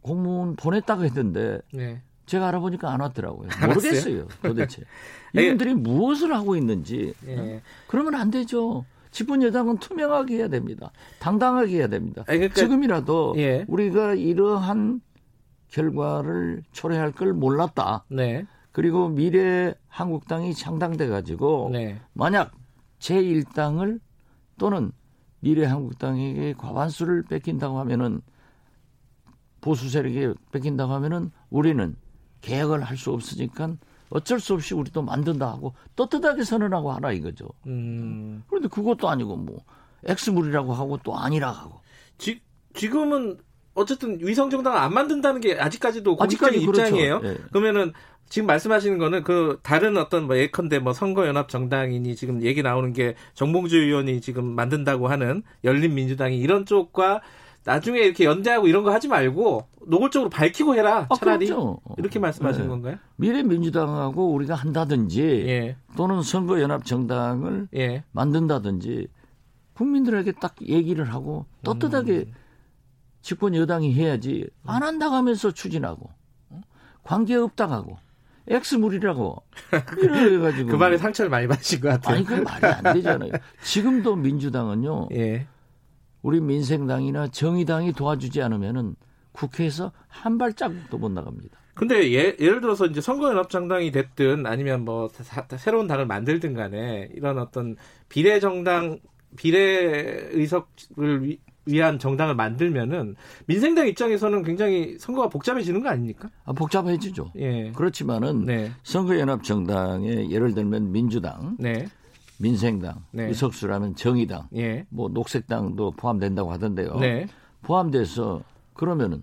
공문 보냈다고 했는데 네. 제가 알아보니까 안 왔더라고요. 모르겠어요, 도대체. 이분들이 무엇을 하고 있는지. 네. 그러면 안 되죠. 집권 여당은 투명하게 해야 됩니다. 당당하게 해야 됩니다. 아니, 그러니까, 지금이라도 예. 우리가 이러한 결과를 초래할 걸 몰랐다. 네. 그리고 미래 한국당이 창당돼 가지고 네. 만약 제1당을 또는 미래 한국당에게 과반수를 뺏긴다고 하면은 보수 세력에 뺏긴다고 하면은 우리는 개혁을 할 수 없으니까 어쩔 수 없이 우리도 만든다 하고 떳떳하게 선언하고 하라 이거죠. 음. 그런데 그것도 아니고 뭐 엑스물이라고 하고 또 아니라 하고. 지, 지금은 어쨌든 위성 정당을 안 만든다는 게 아직까지도 공식적인 그렇죠. 입장이에요. 네. 그러면은 지금 말씀하시는 거는 그 다른 어떤 뭐 예컨대 뭐 선거연합 정당이니 지금 얘기 나오는 게 정봉주 의원이 지금 만든다고 하는 열린민주당이 이런 쪽과 나중에 이렇게 연대하고 이런 거 하지 말고 노골적으로 밝히고 해라 아, 차라리 그렇죠. 이렇게 말씀하시는 네. 건가요? 미래민주당하고 우리가 한다든지 예. 또는 선거연합 정당을 예. 만든다든지 국민들에게 딱 얘기를 하고 떳떳하게 음. 집권 여당이 해야지 안 한다고 하면서 추진하고 어? 관계 없다고 하고 엑스물이라고 이래가지고 그 말에 상처를 많이 받으신 것 같아요. 아니 그 말이 안 되잖아요. 지금도 민주당은요. 예. 우리 민생당이나 정의당이 도와주지 않으면은 국회에서 한 발자국도 못 나갑니다. 근데 예, 예를 들어서 이제 선거연합정당이 됐든 아니면 뭐 사, 새로운 당을 만들든 간에 이런 어떤 비례정당 비례 의석을 위, 위한 정당을 만들면은 민생당 입장에서는 굉장히 선거가 복잡해지는 거 아닙니까? 아, 복잡해지죠. 예. 그렇지만은 네. 선거연합정당에 예를 들면 민주당, 네. 민생당, 네. 의석수라면 정의당, 예. 뭐 녹색당도 포함된다고 하던데요. 네. 포함돼서 그러면은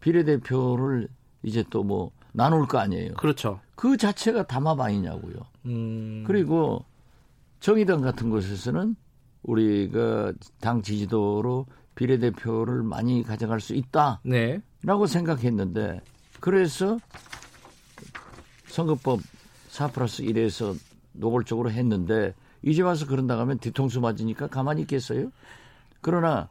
비례대표를 이제 또 뭐 나눌 거 아니에요. 그렇죠. 그 자체가 담합 아니냐고요. 음. 그리고 정의당 같은 곳에서는 우리가 당 지지도로 비례대표를 많이 가져갈 수 있다라고 네. 생각했는데 그래서 선거법 4 플러스 1에서 노골적으로 했는데 이제 와서 그런다 하면 뒤통수 맞으니까 가만히 있겠어요? 그러나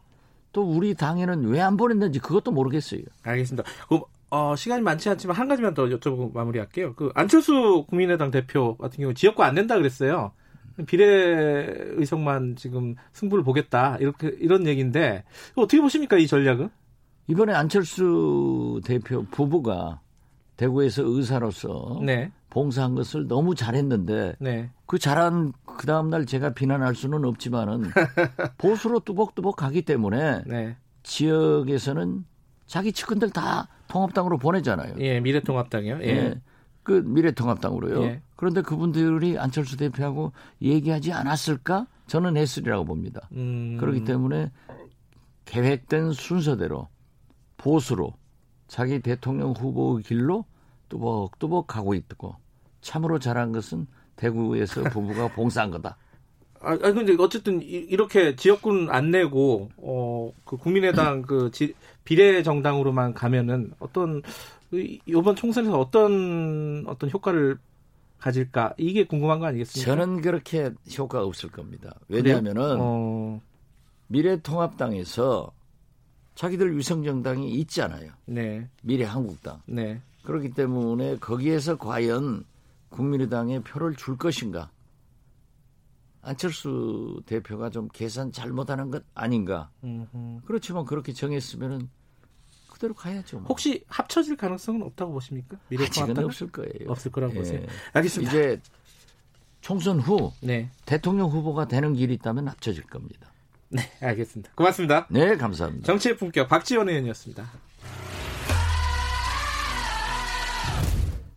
또 우리 당에는 왜 안 보냈는지 그것도 모르겠어요. 알겠습니다. 그럼 어, 시간이 많지 않지만 한 가지만 더 여쭤보고 마무리할게요. 그 안철수 국민의당 대표 같은 경우 지역구 안 낸다 그랬어요. 비례 의석만 지금 승부를 보겠다 이렇게 이런 얘기인데 어떻게 보십니까 이 전략은? 이번에 안철수 대표 부부가 대구에서 의사로서 네. 봉사한 것을 너무 잘했는데 네. 그 잘한 그 다음 날 제가 비난할 수는 없지만은 보수로 뚜벅뚜벅 가기 때문에 네. 지역에서는 자기 측근들 다 통합당으로 보내잖아요. 예, 미래통합당이요. 예. 예. 그 미래통합당으로요. 예. 그런데 그분들이 안철수 대표하고 얘기하지 않았을까? 저는 했으리라고 봅니다. 음... 그렇기 때문에 계획된 순서대로 보수로 자기 대통령 후보 길로 뚜벅뚜벅 가고 있고 참으로 잘한 것은 대구에서 부부가 봉사한 거다. 아, 아 근데 어쨌든 이렇게 지역군 안 내고 어 그 국민의당 그 지, 비례 정당으로만 가면은 어떤 이번 총선에서 어떤 어떤 효과를 가질까 이게 궁금한 거 아니겠습니까? 저는 그렇게 효과가 없을 겁니다. 왜냐하면은 어... 미래통합당에서 자기들 위성정당이 있잖아요. 네. 미래한국당. 네. 그렇기 때문에 거기에서 과연 국민의당에 표를 줄 것인가? 안철수 대표가 좀 계산 잘못하는 것 아닌가? 음흠. 그렇지만 그렇게 정했으면은 그대로 가야죠. 뭐. 혹시 합쳐질 가능성은 없다고 보십니까? 미래통합당 없을 거예요. 없을 거라고 예. 보세요. 알겠습니다. 이제 총선 후 네. 대통령 후보가 되는 길이 있다면 합쳐질 겁니다. 네, 알겠습니다. 고맙습니다. 네, 감사합니다. 정치의 품격 박지원 의원이었습니다.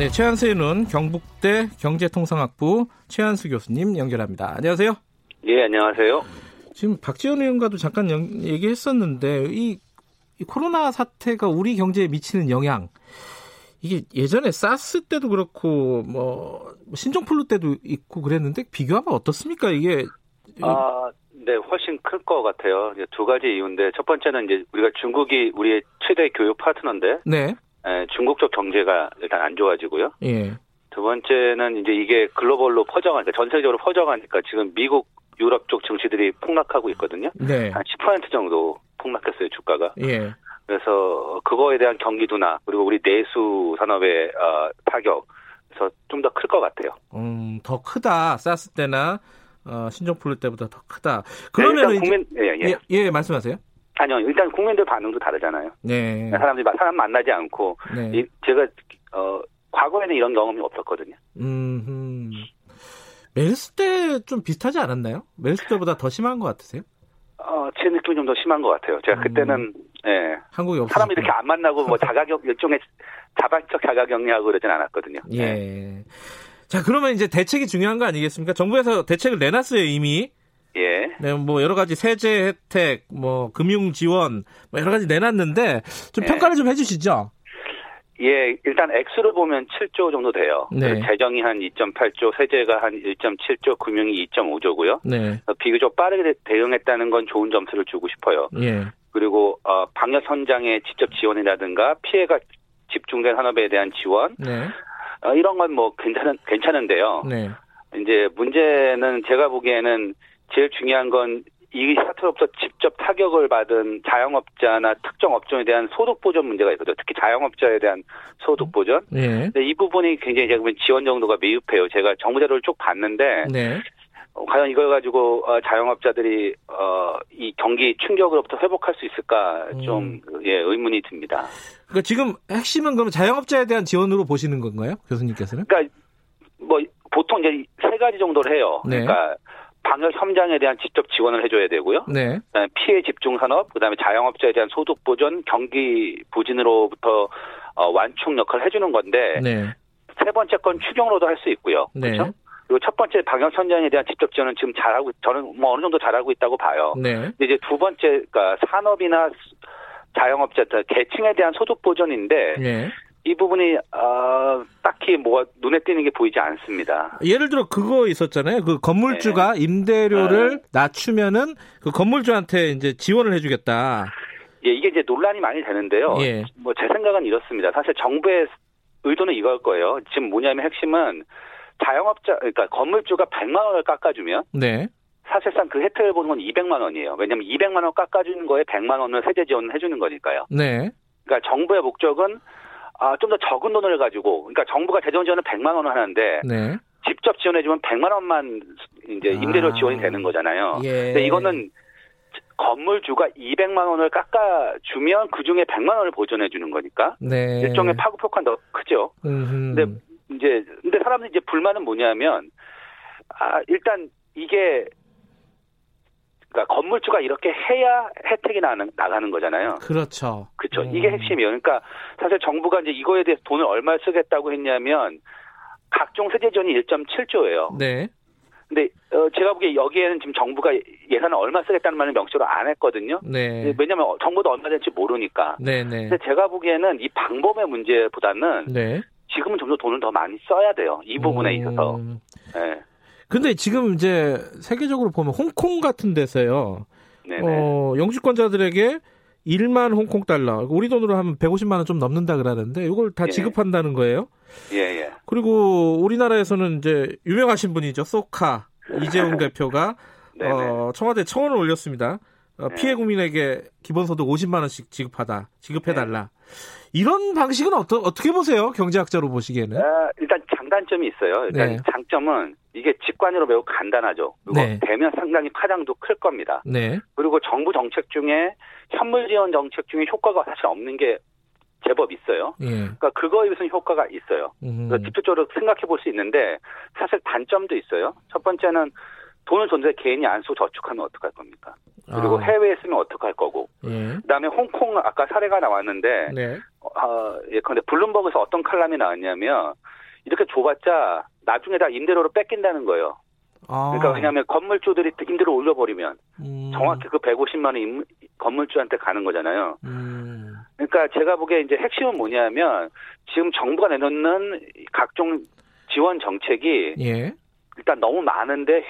네, 최한수의 눈 경북대 경제통상학부 최한수 교수님 연결합니다. 안녕하세요. 예, 안녕하세요. 지금 박지원 의원과도 잠깐 얘기했었는데 이, 이 코로나 사태가 우리 경제에 미치는 영향 이게 예전에 사스 때도 그렇고 뭐 신종플루 때도 있고 그랬는데 비교하면 어떻습니까? 이게 아, 네, 훨씬 클 것 같아요. 두 가지 이유인데 첫 번째는 이제 우리가 중국이 우리의 최대 교역 파트너인데 네. 에, 중국 쪽 경제가 일단 안 좋아지고요. 예. 두 번째는 이제 이게 글로벌로 퍼져가니까 전 세계적으로 퍼져가니까 지금 미국, 유럽 쪽 증시들이 폭락하고 있거든요. 네. 한 10% 정도 폭락했어요 주가가. 예. 그래서 그거에 대한 경기도나 그리고 우리 내수 산업의 어, 타격 그래서 좀 더 클 것 같아요. 음, 더 크다. 사스 때나 어, 신종 플루 때보다 더 크다. 그러면 네, 국민 예, 예. 예, 예, 말씀하세요. 아니요, 일단 국민들 반응도 다르잖아요. 네. 사람들이 사람 만나지 않고 네. 이, 제가 어, 과거에는 이런 경험이 없었거든요. 음. 메르스 때 좀 비슷하지 않았나요? 메르스 때보다 더 심한 것 같으세요? 어, 제 느낌이 좀 더 심한 것 같아요. 제가 음. 그때는 예. 한국에 없 사람이 이렇게 안 만나고 뭐 자가격 일종의 자발적 자가격리하고 그러진 않았거든요. 예. 네. 자, 그러면 이제 대책이 중요한 거 아니겠습니까? 정부에서 대책을 내놨어요, 이미. 예. 네, 뭐 여러 가지 세제 혜택, 뭐 금융 지원, 뭐 여러 가지 내놨는데 좀 예. 평가를 좀 해주시죠. 예, 일단 액수로 보면 7조 정도 돼요. 네. 재정이 한 2.8조, 세제가 한 1.7조, 금융이 2.5조고요. 네. 비교적 빠르게 대응했다는 건 좋은 점수를 주고 싶어요. 예. 그리고 어, 방역 현장의 직접 지원이라든가 피해가 집중된 산업에 대한 지원 네. 어, 이런 건 뭐 괜찮은 괜찮은데요. 네. 이제 문제는 제가 보기에는 제일 중요한 건이 사태로부터 직접 타격을 받은 자영업자나 특정 업종에 대한 소득 보전 문제가 있거든요. 특히 자영업자에 대한 소득 보전. 네. 이 부분이 굉장히 제가 보면 지원 정도가 미흡해요. 제가 정부 자료를 쭉 봤는데 네. 어, 과연 이걸 가지고 어, 자영업자들이 어, 이 경기 충격으로부터 회복할 수 있을까 좀 음. 예, 의문이 듭니다. 그러니까 지금 핵심은 그러면 자영업자에 대한 지원으로 보시는 건가요, 교수님께서는? 그러니까 보통 이제 세 가지 정도를 해요. 네. 그러니까 방역 현장에 대한 직접 지원을 해줘야 되고요. 네. 피해 집중 산업, 그다음에 자영업자에 대한 소득 보전, 경기 부진으로부터 어, 완충 역할을 해주는 건데 네. 세 번째 건 추경으로도 할 수 있고요. 네. 그렇죠? 그리고 첫 번째 방역 현장에 대한 직접 지원은 지금 잘하고 저는 뭐 어느 정도 잘하고 있다고 봐요. 네. 근데 이제 두 번째 그러니까 산업이나 자영업자 계층에 대한 소득 보전인데 네. 이 부분이 어, 딱히 뭐 눈에 띄는 게 보이지 않습니다. 예를 들어 그거 있었잖아요. 그 건물주가 네. 임대료를 네. 낮추면은 그 건물주한테 이제 지원을 해주겠다. 예, 이게 이제 논란이 많이 되는데요. 예. 뭐제 생각은 이렇습니다. 사실 정부의 의도는 이걸 거예요. 지금 뭐냐면 핵심은 자영업자 그러니까 건물주가 100만 원을 깎아주면 네. 사실상 그 혜택을 보는 건 200만 원이에요. 왜냐하면 200만 원 깎아주는 거에 100만 원을 세제 지원을 해주는 거니까요. 네. 그러니까 정부의 목적은 아, 좀 더 적은 돈을 가지고, 그러니까 정부가 재정 지원을 100만 원을 하는데, 네. 직접 지원해주면 100만 원만 이제 임대료 아. 지원이 되는 거잖아요. 예. 근데 이거는 건물주가 200만 원을 깎아주면 그 중에 100만 원을 보전해 주는 거니까 네. 일종의 파급 효과는 더 크죠. 음흠. 근데 이제 근데 사람들이 이제 불만은 뭐냐면 아 일단 이게 그러니까 건물주가 이렇게 해야 혜택이 나는, 나가는 거잖아요. 그렇죠. 그렇죠. 음. 이게 핵심이에요. 그러니까 사실 정부가 이제 이거에 대해서 돈을 얼마 쓰겠다고 했냐면 각종 세제 지원이 1.7조예요. 네. 근데 어, 제가 보기에 여기에는 지금 정부가 예산을 얼마 쓰겠다는 말을 명시로 안 했거든요. 네. 왜냐하면 정부도 얼마 될지 모르니까. 네, 네. 근데 제가 보기에는 이 방법의 문제보다는 네. 지금은 좀 더 돈을 더 많이 써야 돼요. 이 부분에 음... 있어서. 네. 근데 지금 이제 세계적으로 보면 홍콩 같은 데서요. 네네. 어, 영주권자들에게 1만 홍콩 달러, 우리 돈으로 하면 150만 원 좀 넘는다 그러는데 이걸 다 예. 지급한다는 거예요. 예, 예. 그리고 우리나라에서는 이제 유명하신 분이죠. 소카 이재용 대표가 어, 청와대 청원을 올렸습니다. 어, 네. 피해 국민에게 기본소득 50만 원씩 지급하다, 지급해달라. 네. 이런 방식은 어떠, 어떻게 보세요? 경제학자로 보시기에는? 아, 일단 장단점이 있어요. 일단 네. 장점은 이게 직관으로 매우 간단하죠. 그리고 네. 되면 상당히 파장도 클 겁니다. 네. 그리고 정부 정책 중에 현물 지원 정책 중에 효과가 사실 없는 게 제법 있어요. 예. 그러니까 그거에 비해서 효과가 있어요. 그러니까 직접적으로 생각해 볼 수 있는데 사실 단점도 있어요. 첫 번째는 돈을 존재 개인이 안 쓰고 저축하면 어떡할 겁니까? 그리고 아. 해외에 쓰면 어떡할 거고. 예. 그다음에 홍콩 아까 사례가 나왔는데 네. 어, 예, 근데 블룸버그에서 어떤 칼럼이 나왔냐면 이렇게 줘봤자 나중에 다 임대료로 뺏긴다는 거예요. 아. 그러니까 왜냐하면 건물주들이 임대료 올려버리면 음. 정확히 그 150만 원 임, 건물주한테 가는 거잖아요. 음. 그러니까 제가 보기에 이제 핵심은 뭐냐면 지금 정부가 내놓는 각종 지원 정책이 예. 일단 너무 많은데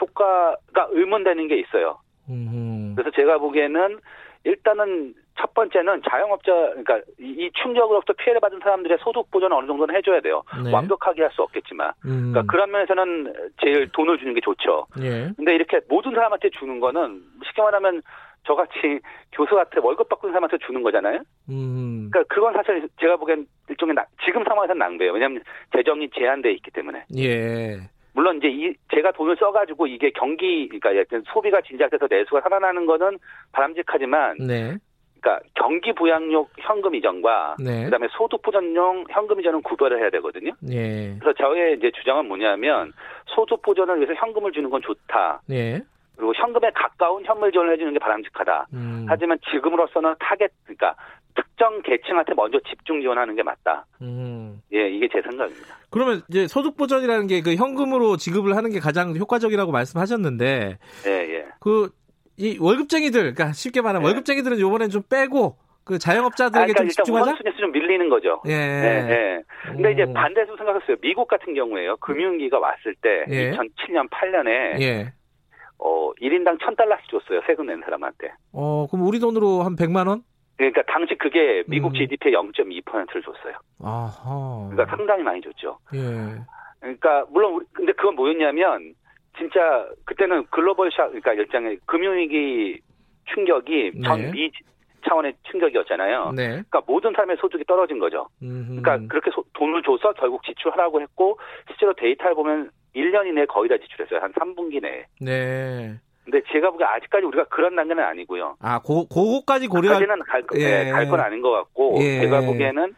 효과가 의문되는 게 있어요. 음. 그래서 제가 보기에는 일단은 첫 번째는 자영업자 그러니까 이 충격으로부터 피해를 받은 사람들의 소득 보전을 어느 정도는 해줘야 돼요. 네. 완벽하게 할 수 없겠지만, 음. 그러니까 그런 면에서는 제일 돈을 주는 게 좋죠. 예. 근데 이렇게 모든 사람한테 주는 거는 쉽게 말하면 저같이 교수한테 월급 받고 있는 사람한테 주는 거잖아요. 음. 그러니까 그건 사실 제가 보기엔 일종의 나, 지금 상황에서는 낭비예요. 왜냐하면 재정이 제한돼 있기 때문에. 예. 물론 이제 이 제가 돈을 써가지고 이게 경기 그러니까 소비가 진작돼서 내수가 살아나는 거는 바람직하지만 네. 그러니까 경기 부양용 현금 이전과 네. 그다음에 소득 보전용 현금 이전은 구별을 해야 되거든요. 네. 그래서 저의 이제 주장은 뭐냐면 소득 보전을 위해서 현금을 주는 건 좋다. 네. 그리고 현금에 가까운 현물 지원을 해주는 게 바람직하다. 음. 하지만 지금으로서는 타겟 그러니까 특정 계층한테 먼저 집중 지원하는 게 맞다. 음. 예, 이게 제 생각입니다. 그러면 이제 소득 보전이라는 게 그 현금으로 지급을 하는 게 가장 효과적이라고 말씀하셨는데, 예, 예. 그 이 월급쟁이들, 그러니까 쉽게 말하면 예. 월급쟁이들은 요번엔 좀 빼고 그 자영업자들에게 아, 그러니까 좀 집중하자. 우선순위에서 좀 밀리는 거죠. 예. 예. 예. 근데 음. 이제 반대로 생각했어요. 미국 같은 경우에요. 금융위기가 왔을 때 예. 2007년 8년에 예. 어 1인당 1000달러씩 줬어요. 세금 낸 사람한테. 어, 그럼 우리 돈으로 한 100만 원? 그러니까 당시 그게 미국 음. GDP의 0.2%를 줬어요. 아하. 그러니까 상당히 많이 줬죠. 예. 그러니까 물론 우리, 근데 그건 뭐였냐면 진짜 그때는 글로벌 샤 그러니까 일장의 금융위기 충격이 네. 전미 차원의 충격이었잖아요. 네. 그러니까 모든 사람의 소득이 떨어진 거죠. 음흠. 그러니까 그렇게 소, 돈을 줘서 결국 지출하라고 했고 실제로 데이터를 보면 1년 이내에 거의 다 지출했어요. 한 3분기 내에. 네. 근데 제가 보기에 아직까지 우리가 그런 단계는 아니고요. 아, 고, 그거까지 고려할 까지는 갈, 예. 네, 갈건 아닌 것 같고, 예. 제가 보기에는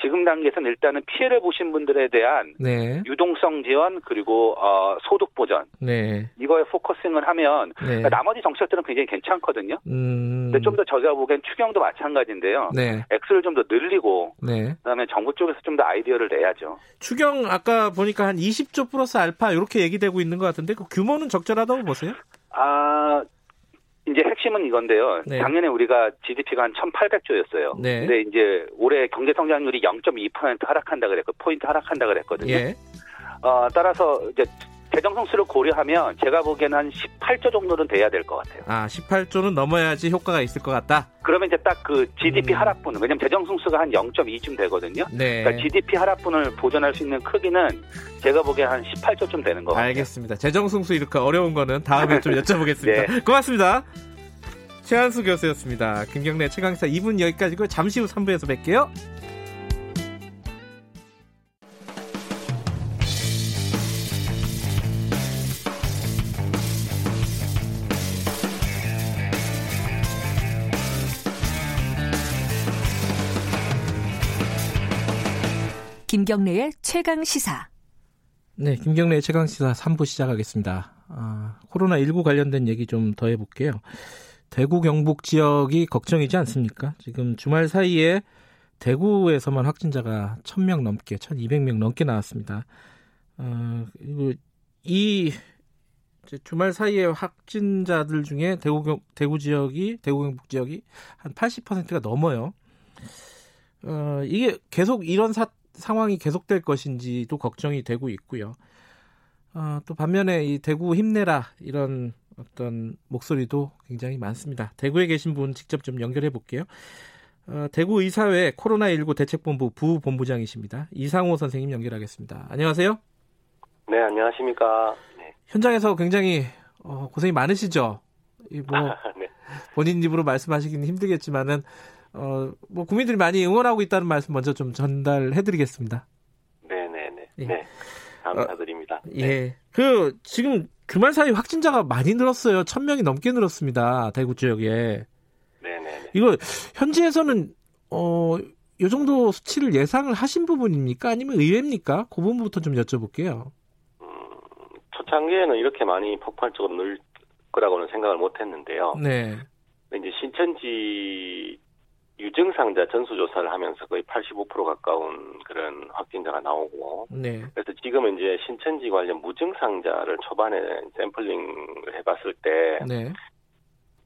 지금 단계에서는 일단은 피해를 보신 분들에 대한 네. 유동성 지원 그리고 어, 소득 보전 네. 이거에 focusing을 하면 네. 그러니까 나머지 정책들은 굉장히 괜찮거든요. 음... 근데 좀 더 저희가 보기엔 추경도 마찬가지인데요. 네. 액수를 좀 더 늘리고 네. 그다음에 정부 쪽에서 좀 더 아이디어를 내야죠. 추경 아까 보니까 한 20조 플러스 알파 이렇게 얘기되고 있는 것 같은데 그 규모는 적절하다고 보세요? 아 이제 핵심은 이건데요. 네. 작년에 우리가 GDP가 한 1,800조였어요. 네. 근데 이제 올해 경제 성장률이 0.2% 하락한다 그랬고 포인트 하락한다 그랬거든요. 예. 어, 따라서 이제 재정 성수를 고려하면 제가 보기에는 한 18조 정도는 돼야 될 것 같아요. 아, 18조는 넘어야지 효과가 있을 것 같다. 그러면 이제 딱 그 GDP 음. 하락분은 왜냐면 재정 성수가 한 0.2쯤 되거든요. 네. 그러니까 GDP 하락분을 보존할 수 있는 크기는 제가 보기에 한 18조쯤 되는 거 같아요. 알겠습니다. 재정 성수 이렇게 어려운 거는 다음에 좀 여쭤보겠습니다. 네. 고맙습니다. 최한수 교수였습니다. 김경래 최강사 2분 여기까지고 잠시 후 3부에서 뵐게요. 김경래의 최강 시사. 네, 김경래의 최강 시사 3부 시작하겠습니다. 아, 코로나19 관련된 얘기 좀 더 해볼게요. 대구 경북 지역이 걱정이지 않습니까? 지금 주말 사이에 대구에서만 확진자가 1000명 넘게, 1200명 넘게 나왔습니다. 어, 이 주말 사이에 확진자들 중에 대구 대구 지역이 대구 경북 지역이 한 80%가 넘어요. 어, 이게 계속 이런 사, 상황이 계속될 것인지도 걱정이 되고 있고요. 어, 또 반면에 이 대구 힘내라 이런 어떤 목소리도 굉장히 많습니다. 대구에 계신 분 직접 좀 연결해 볼게요. 어, 대구 의사회 코로나19 대책본부 부본부장이십니다. 이상호 선생님 연결하겠습니다. 안녕하세요. 네, 안녕하십니까. 네. 현장에서 굉장히 어, 고생이 많으시죠? 뭐 네. 본인 입으로 말씀하시기는 힘들겠지만은 어, 뭐 국민들이 많이 응원하고 있다는 말씀 먼저 좀 전달해 드리겠습니다. 네, 네, 네. 예. 네. 감사드립니다. 어, 예. 네. 그 지금 주말 사이 확진자가 많이 늘었어요. 1000명이 넘게 늘었습니다. 대구 지역에. 네, 네, 네. 이거 현지에서는 어, 요 정도 수치를 예상을 하신 부분입니까? 아니면 의외입니까? 그 부분부터 좀 여쭤볼게요. 음, 초창기에는 이렇게 많이 폭발적으로 늘 거라고는 생각을 못 했는데요. 네. 이제 신천지 유증상자 전수조사를 하면서 거의 85% 가까운 그런 확진자가 나오고, 네. 그래서 지금은 이제 신천지 관련 무증상자를 초반에 샘플링을 해봤을 때, 네.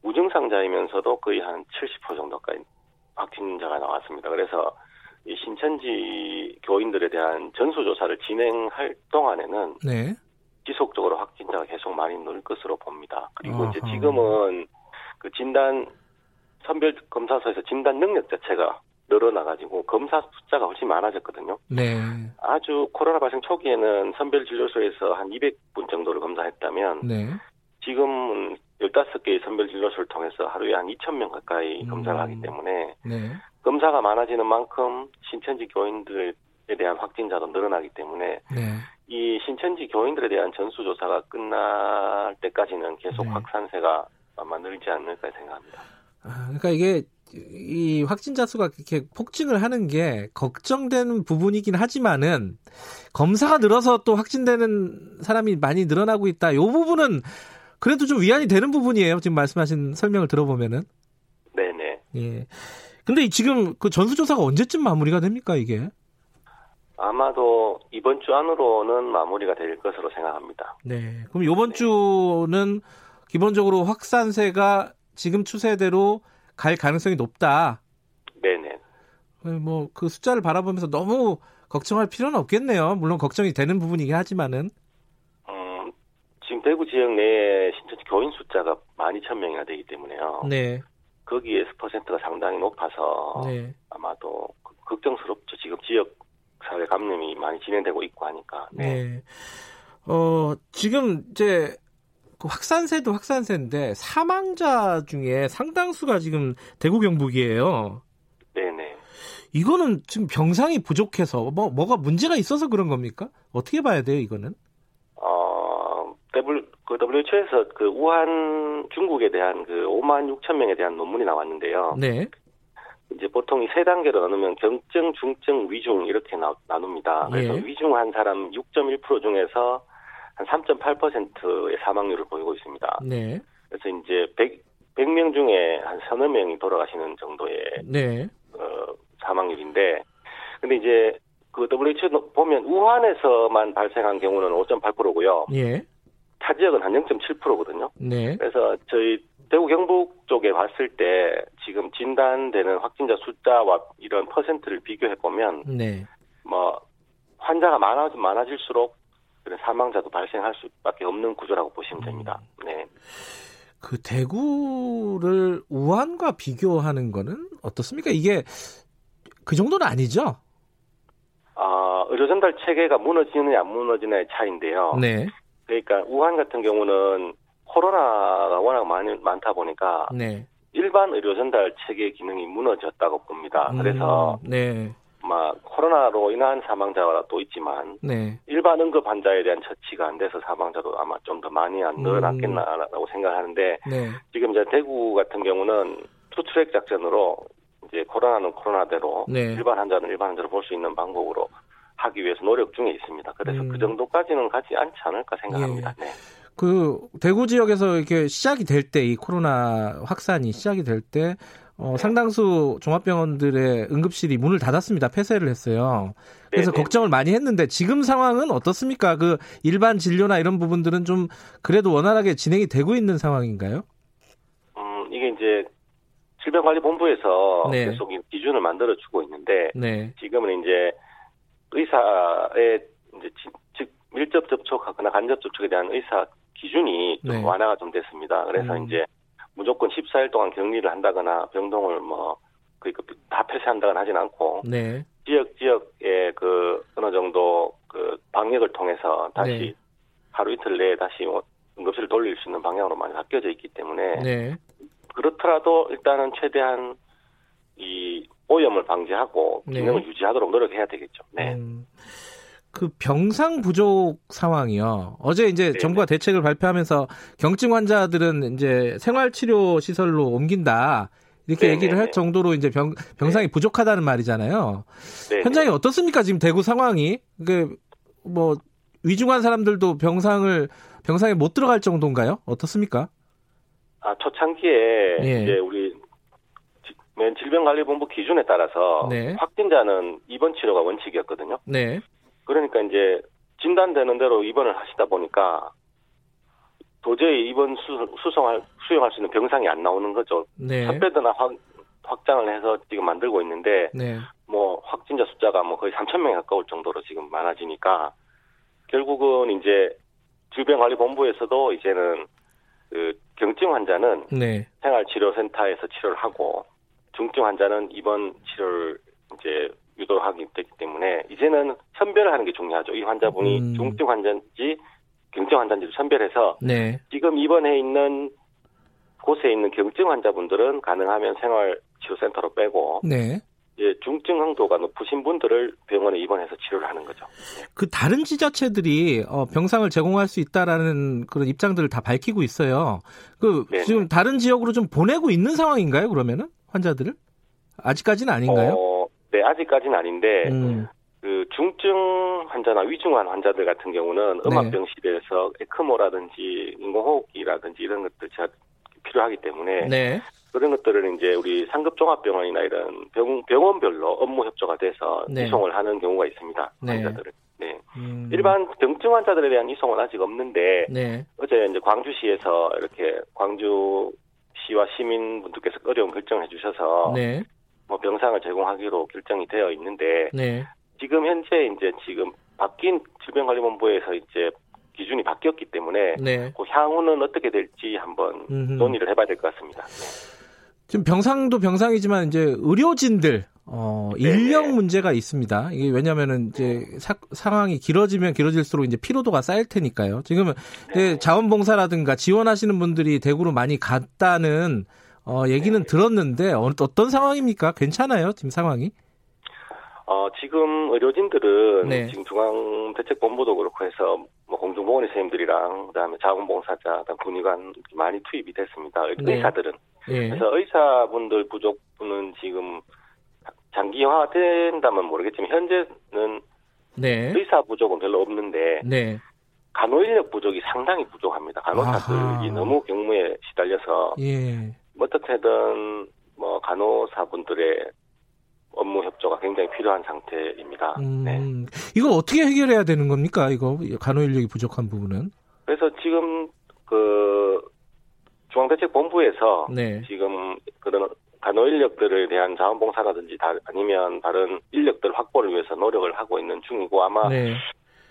무증상자이면서도 거의 한 70% 정도까지 확진자가 나왔습니다. 그래서 이 신천지 교인들에 대한 전수조사를 진행할 동안에는 네. 지속적으로 확진자가 계속 많이 늘 것으로 봅니다. 그리고 아하. 이제 지금은 그 진단 선별 검사소에서 진단 능력 자체가 늘어나가지고 검사 숫자가 훨씬 많아졌거든요. 네. 아주 코로나 발생 초기에는 선별 진료소에서 한 200분 정도를 검사했다면 네. 지금은 15개의 선별 진료소를 통해서 하루에 한 2,000명 가까이 음. 검사를 하기 때문에 네. 검사가 많아지는 만큼 신천지 교인들에 대한 확진자도 늘어나기 때문에 네. 이 신천지 교인들에 대한 전수조사가 끝날 때까지는 계속 네. 확산세가 아마 늘지 않을까 생각합니다. 아, 그러니까 이게 이 확진자 수가 이렇게 폭증을 하는 게 걱정되는 부분이긴 하지만은 검사가 늘어서 또 확진되는 사람이 많이 늘어나고 있다. 요 부분은 그래도 좀 위안이 되는 부분이에요. 지금 말씀하신 설명을 들어보면은. 네네. 예. 근데 지금 그 전수조사가 언제쯤 마무리가 됩니까, 이게? 아마도 이번 주 안으로는 마무리가 될 것으로 생각합니다. 네. 그럼 이번 네. 주는 기본적으로 확산세가 지금 추세대로 갈 가능성이 높다. 네네. 뭐 그 숫자를 바라보면서 너무 걱정할 필요는 없겠네요. 물론 걱정이 되는 부분이긴 하지만은. 음, 지금 대구 지역 내에 신천지 교인 숫자가 12,000명이나 되기 때문에요. 네. 거기에 퍼센트가 상당히 높아서 네. 아마도 걱정스럽죠. 지금 지역 사회 감염이 많이 진행되고 있고 하니까. 네. 네. 어, 지금 이제 그 확산세도 확산세인데 사망자 중에 상당수가 지금 대구 경북이에요. 네네. 이거는 지금 병상이 부족해서 뭐 뭐가 문제가 있어서 그런 겁니까? 어떻게 봐야 돼요, 이거는? 어, W 그 WHO에서 그 우한 중국에 대한 그 5만 6천 명에 대한 논문이 나왔는데요. 네. 이제 보통 이 세 단계로 나누면 경증, 중증, 위중 이렇게 나, 나눕니다. 그래서 예. 위중한 사람 6.1% 중에서 한 3.8%의 사망률을 보이고 있습니다. 네. 그래서 이제 100, 100명 중에 한 서너 명이 돌아가시는 정도의 네. 어, 사망률인데 근데 이제 그 WHO 보면 우한에서만 발생한 경우는 5.8%고요. 예. 타 지역은 한 0.7%거든요. 네. 그래서 저희 대구 경북 쪽에 봤을 때 지금 진단되는 확진자 숫자와 이런 퍼센트를 비교해 보면 네. 뭐 환자가 많아 많아질수록 사망자도 발생할 수밖에 없는 구조라고 보시면 됩니다. 음. 네. 그 대구를 우한과 비교하는 거는 어떻습니까? 이게 그 정도는 아니죠? 아, 의료 전달 체계가 무너지느냐 안 무너지느냐의 차이인데요. 네. 그러니까 우한 같은 경우는 코로나가 워낙 많이 많다 보니까 네. 일반 의료 전달 체계 기능이 무너졌다고 봅니다. 음, 그래서 네. 막 코로나로 인한 사망자가 또 있지만 네. 일반 응급 환자에 대한 처치가 안 돼서 사망자도 아마 좀 더 많이 안 늘어났겠나라고 음. 생각하는데 네. 지금 이제 대구 같은 경우는 투트랙 작전으로 이제 코로나는 코로나대로 네. 일반 환자는 일반 환자로 볼 수 있는 방법으로 하기 위해서 노력 중에 있습니다. 그래서 음. 그 정도까지는 가지 않지 않을까 생각합니다. 예. 네. 그 대구 지역에서 이렇게 시작이 될 때 이 코로나 확산이 시작이 될 때 어, 네. 상당수 종합병원들의 응급실이 문을 닫았습니다. 폐쇄를 했어요. 그래서 네네. 네. 걱정을 많이 했는데 지금 상황은 어떻습니까? 그 일반 진료나 이런 부분들은 좀 그래도 원활하게 진행이 되고 있는 상황인가요? 음, 이게 이제 질병관리본부에서 네. 계속 기준을 만들어 주고 있는데 네. 지금은 이제 의사의 이제 즉 밀접 접촉하거나 간접 접촉에 대한 의사 기준이 좀 네. 완화가 좀 됐습니다. 그래서 음. 이제 무조건 14일 동안 격리를 한다거나 병동을 뭐 그러니까 다 폐쇄한다거나 하진 않고 네. 지역 지역의 그 어느 정도 그 방역을 통해서 다시 네. 하루 이틀 내에 다시 뭐 응급실을 돌릴 수 있는 방향으로 많이 바뀌어져 있기 때문에 네. 그렇더라도 일단은 최대한 이 오염을 방지하고 네. 기능을 유지하도록 노력해야 되겠죠. 네. 음. 그 병상 부족 상황이요. 어제 이제 네네. 정부가 대책을 발표하면서 경증 환자들은 이제 생활치료 시설로 옮긴다. 이렇게 네네. 얘기를 할 정도로 이제 병, 병상이 네. 부족하다는 말이잖아요. 네네. 현장이 어떻습니까? 지금 대구 상황이. 그뭐 위중한 사람들도 병상을 병상에 못 들어갈 정도인가요? 어떻습니까? 아, 초창기에 예. 이제 우리 질병관리본부 기준에 따라서 네. 확진자는 입원 치료가 원칙이었거든요. 네. 그러니까 이제 진단되는 대로 입원을 하시다 보니까 도저히 입원 수, 수송할 수용할 수 있는 병상이 안 나오는 거죠. 네. 탑배드나 확, 확장을 해서 지금 만들고 있는데 네. 뭐 확진자 숫자가 뭐 거의 3천 명에 가까울 정도로 지금 많아지니까 결국은 이제 질병관리본부에서도 이제는 그 경증 환자는 네. 생활치료센터에서 치료를 하고 중증 환자는 입원 치료를 이제 유도하기 때문에 이제는 선별을 하는 게 중요하죠. 이 환자분이 음. 중증 환자인지 경증 환자인지를 선별해서 네. 지금 입원해 있는 곳에 있는 경증 환자분들은 가능하면 생활치료센터로 빼고 네. 이제 중증 흥도가 높으신 분들을 병원에 입원해서 치료를 하는 거죠. 그 다른 지자체들이 어, 병상을 제공할 수 있다라는 그런 입장들을 다 밝히고 있어요. 그 네네. 지금 다른 지역으로 좀 보내고 있는 상황인가요? 그러면은 환자들을 아직까지는 아닌가요? 어... 네, 아직까지는 아닌데 음. 그 중증 환자나 위중한 환자들 같은 경우는 네. 음압병실에서 에크모라든지 인공호흡기라든지 이런 것들 필요하기 때문에 네. 그런 것들을 이제 우리 상급 종합병원이나 이런 병, 병원별로 업무 협조가 돼서 네. 이송을 하는 경우가 있습니다. 네. 환자들을. 네. 음. 일반 경증 환자들에 대한 이송은 아직 없는데 네. 어제 이제 광주시에서 이렇게 광주 시와 시민분들께서 어려운 결정을 해주셔서 네. 뭐 병상을 제공하기로 결정이 되어 있는데 네. 지금 현재 이제 지금 바뀐 질병관리본부에서 이제 기준이 바뀌었기 때문에 네. 그 향후는 어떻게 될지 한번 음흠. 논의를 해봐야 될 것 같습니다. 네. 지금 병상도 병상이지만 이제 의료진들 어, 네, 인력 네네. 문제가 있습니다. 이게 왜냐면은 이제 사, 상황이 길어지면 길어질수록 이제 피로도가 쌓일 테니까요. 지금은 네. 자원봉사라든가 지원하시는 분들이 대구로 많이 갔다는 어, 얘기는 네. 들었는데 어, 어떤 상황입니까? 괜찮아요, 지금 상황이? 어, 지금 의료진들은 네. 지금 중앙대책본부도 그렇고 해서 뭐 공중보건 의사님들이랑 그다음에 자원봉사자, 그다음 군의관 많이 투입이 됐습니다. 네. 의사들은. 네. 그래서 의사분들 부족분은 지금 장기화 된다면 모르겠지만 현재는 네. 의사 부족은 별로 없는데 네. 간호 인력 부족이 상당히 부족합니다. 간호사들이 아하. 너무 경무에 시달려서 예. 어떻게든 뭐 간호사분들의 업무 협조가 굉장히 필요한 상태입니다. 음, 네. 이거 어떻게 해결해야 되는 겁니까? 이거 간호 인력이 부족한 부분은? 그래서 지금 그 중앙대책본부에서 네. 지금 그런 간호 인력들에 대한 자원봉사라든지 다, 아니면 다른 인력들 확보를 위해서 노력을 하고 있는 중이고 아마 네.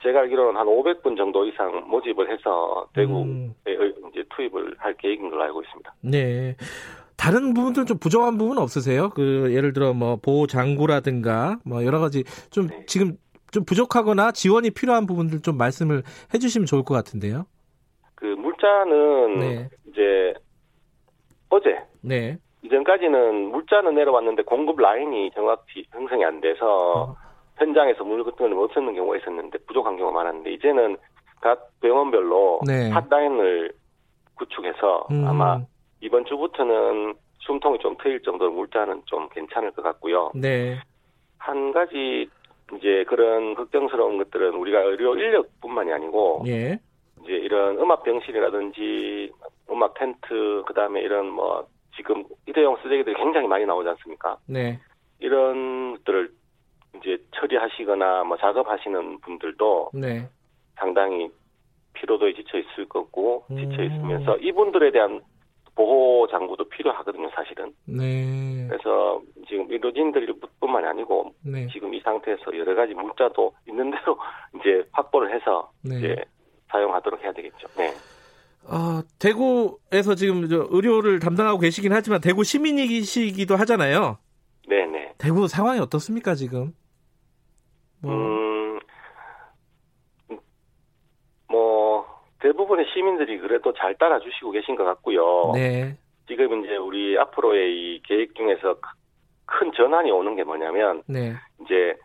제가 알기로는 한 500분 정도 이상 모집을 해서 대구에 음. 이제 투입을 할 계획인 걸로 알고 있습니다. 네. 다른 부분들 좀 부족한 부분 없으세요? 그 예를 들어 뭐 보호 장구라든가 뭐 여러 가지 좀 네. 지금 좀 부족하거나 지원이 필요한 부분들 좀 말씀을 해주시면 좋을 것 같은데요. 그 물자는 네. 이제 어제 네. 이전까지는 물자는 내려왔는데 공급 라인이 정확히 형성이 안 돼서 어. 현장에서 물건을 못 쓰는 경우가 있었는데 부족한 경우가 많았는데 이제는 각 병원별로 네. 핫라인을 구축해서 음. 아마 이번 주부터는 숨통이 좀 트일 정도로 물자는 좀 괜찮을 것 같고요. 네. 한 가지 이제 그런 걱정스러운 것들은 우리가 의료 인력뿐만이 아니고 예. 이제 이런 음악 병실이라든지 음악 텐트 그다음에 이런 뭐 지금 일회용 쓰레기들이 굉장히 많이 나오지 않습니까? 네. 이런 것들을 이제 처리하시거나 뭐 작업하시는 분들도 네. 상당히 피로도에 지쳐 있을 거고 지쳐 있으면서 음. 이분들에 대한 보호 장구도 필요하거든요, 사실은. 네. 그래서 지금 의료진들뿐만이 아니고 네. 지금 이 상태에서 여러 가지 물자도 있는 대로 이제 확보를 해서 네. 이제 사용하도록 해야 되겠죠. 네. 어, 대구에서 지금 저 의료를 담당하고 계시긴 하지만 대구 시민이시기도 하잖아요. 네네. 네. 대구 상황이 어떻습니까 지금? 뭐. 음, 뭐 대부분의 시민들이 그래도 잘 따라주시고 계신 것 같고요. 네. 지금 이제 우리 앞으로의 이 계획 중에서 큰 전환이 오는 게 뭐냐면 네. 이제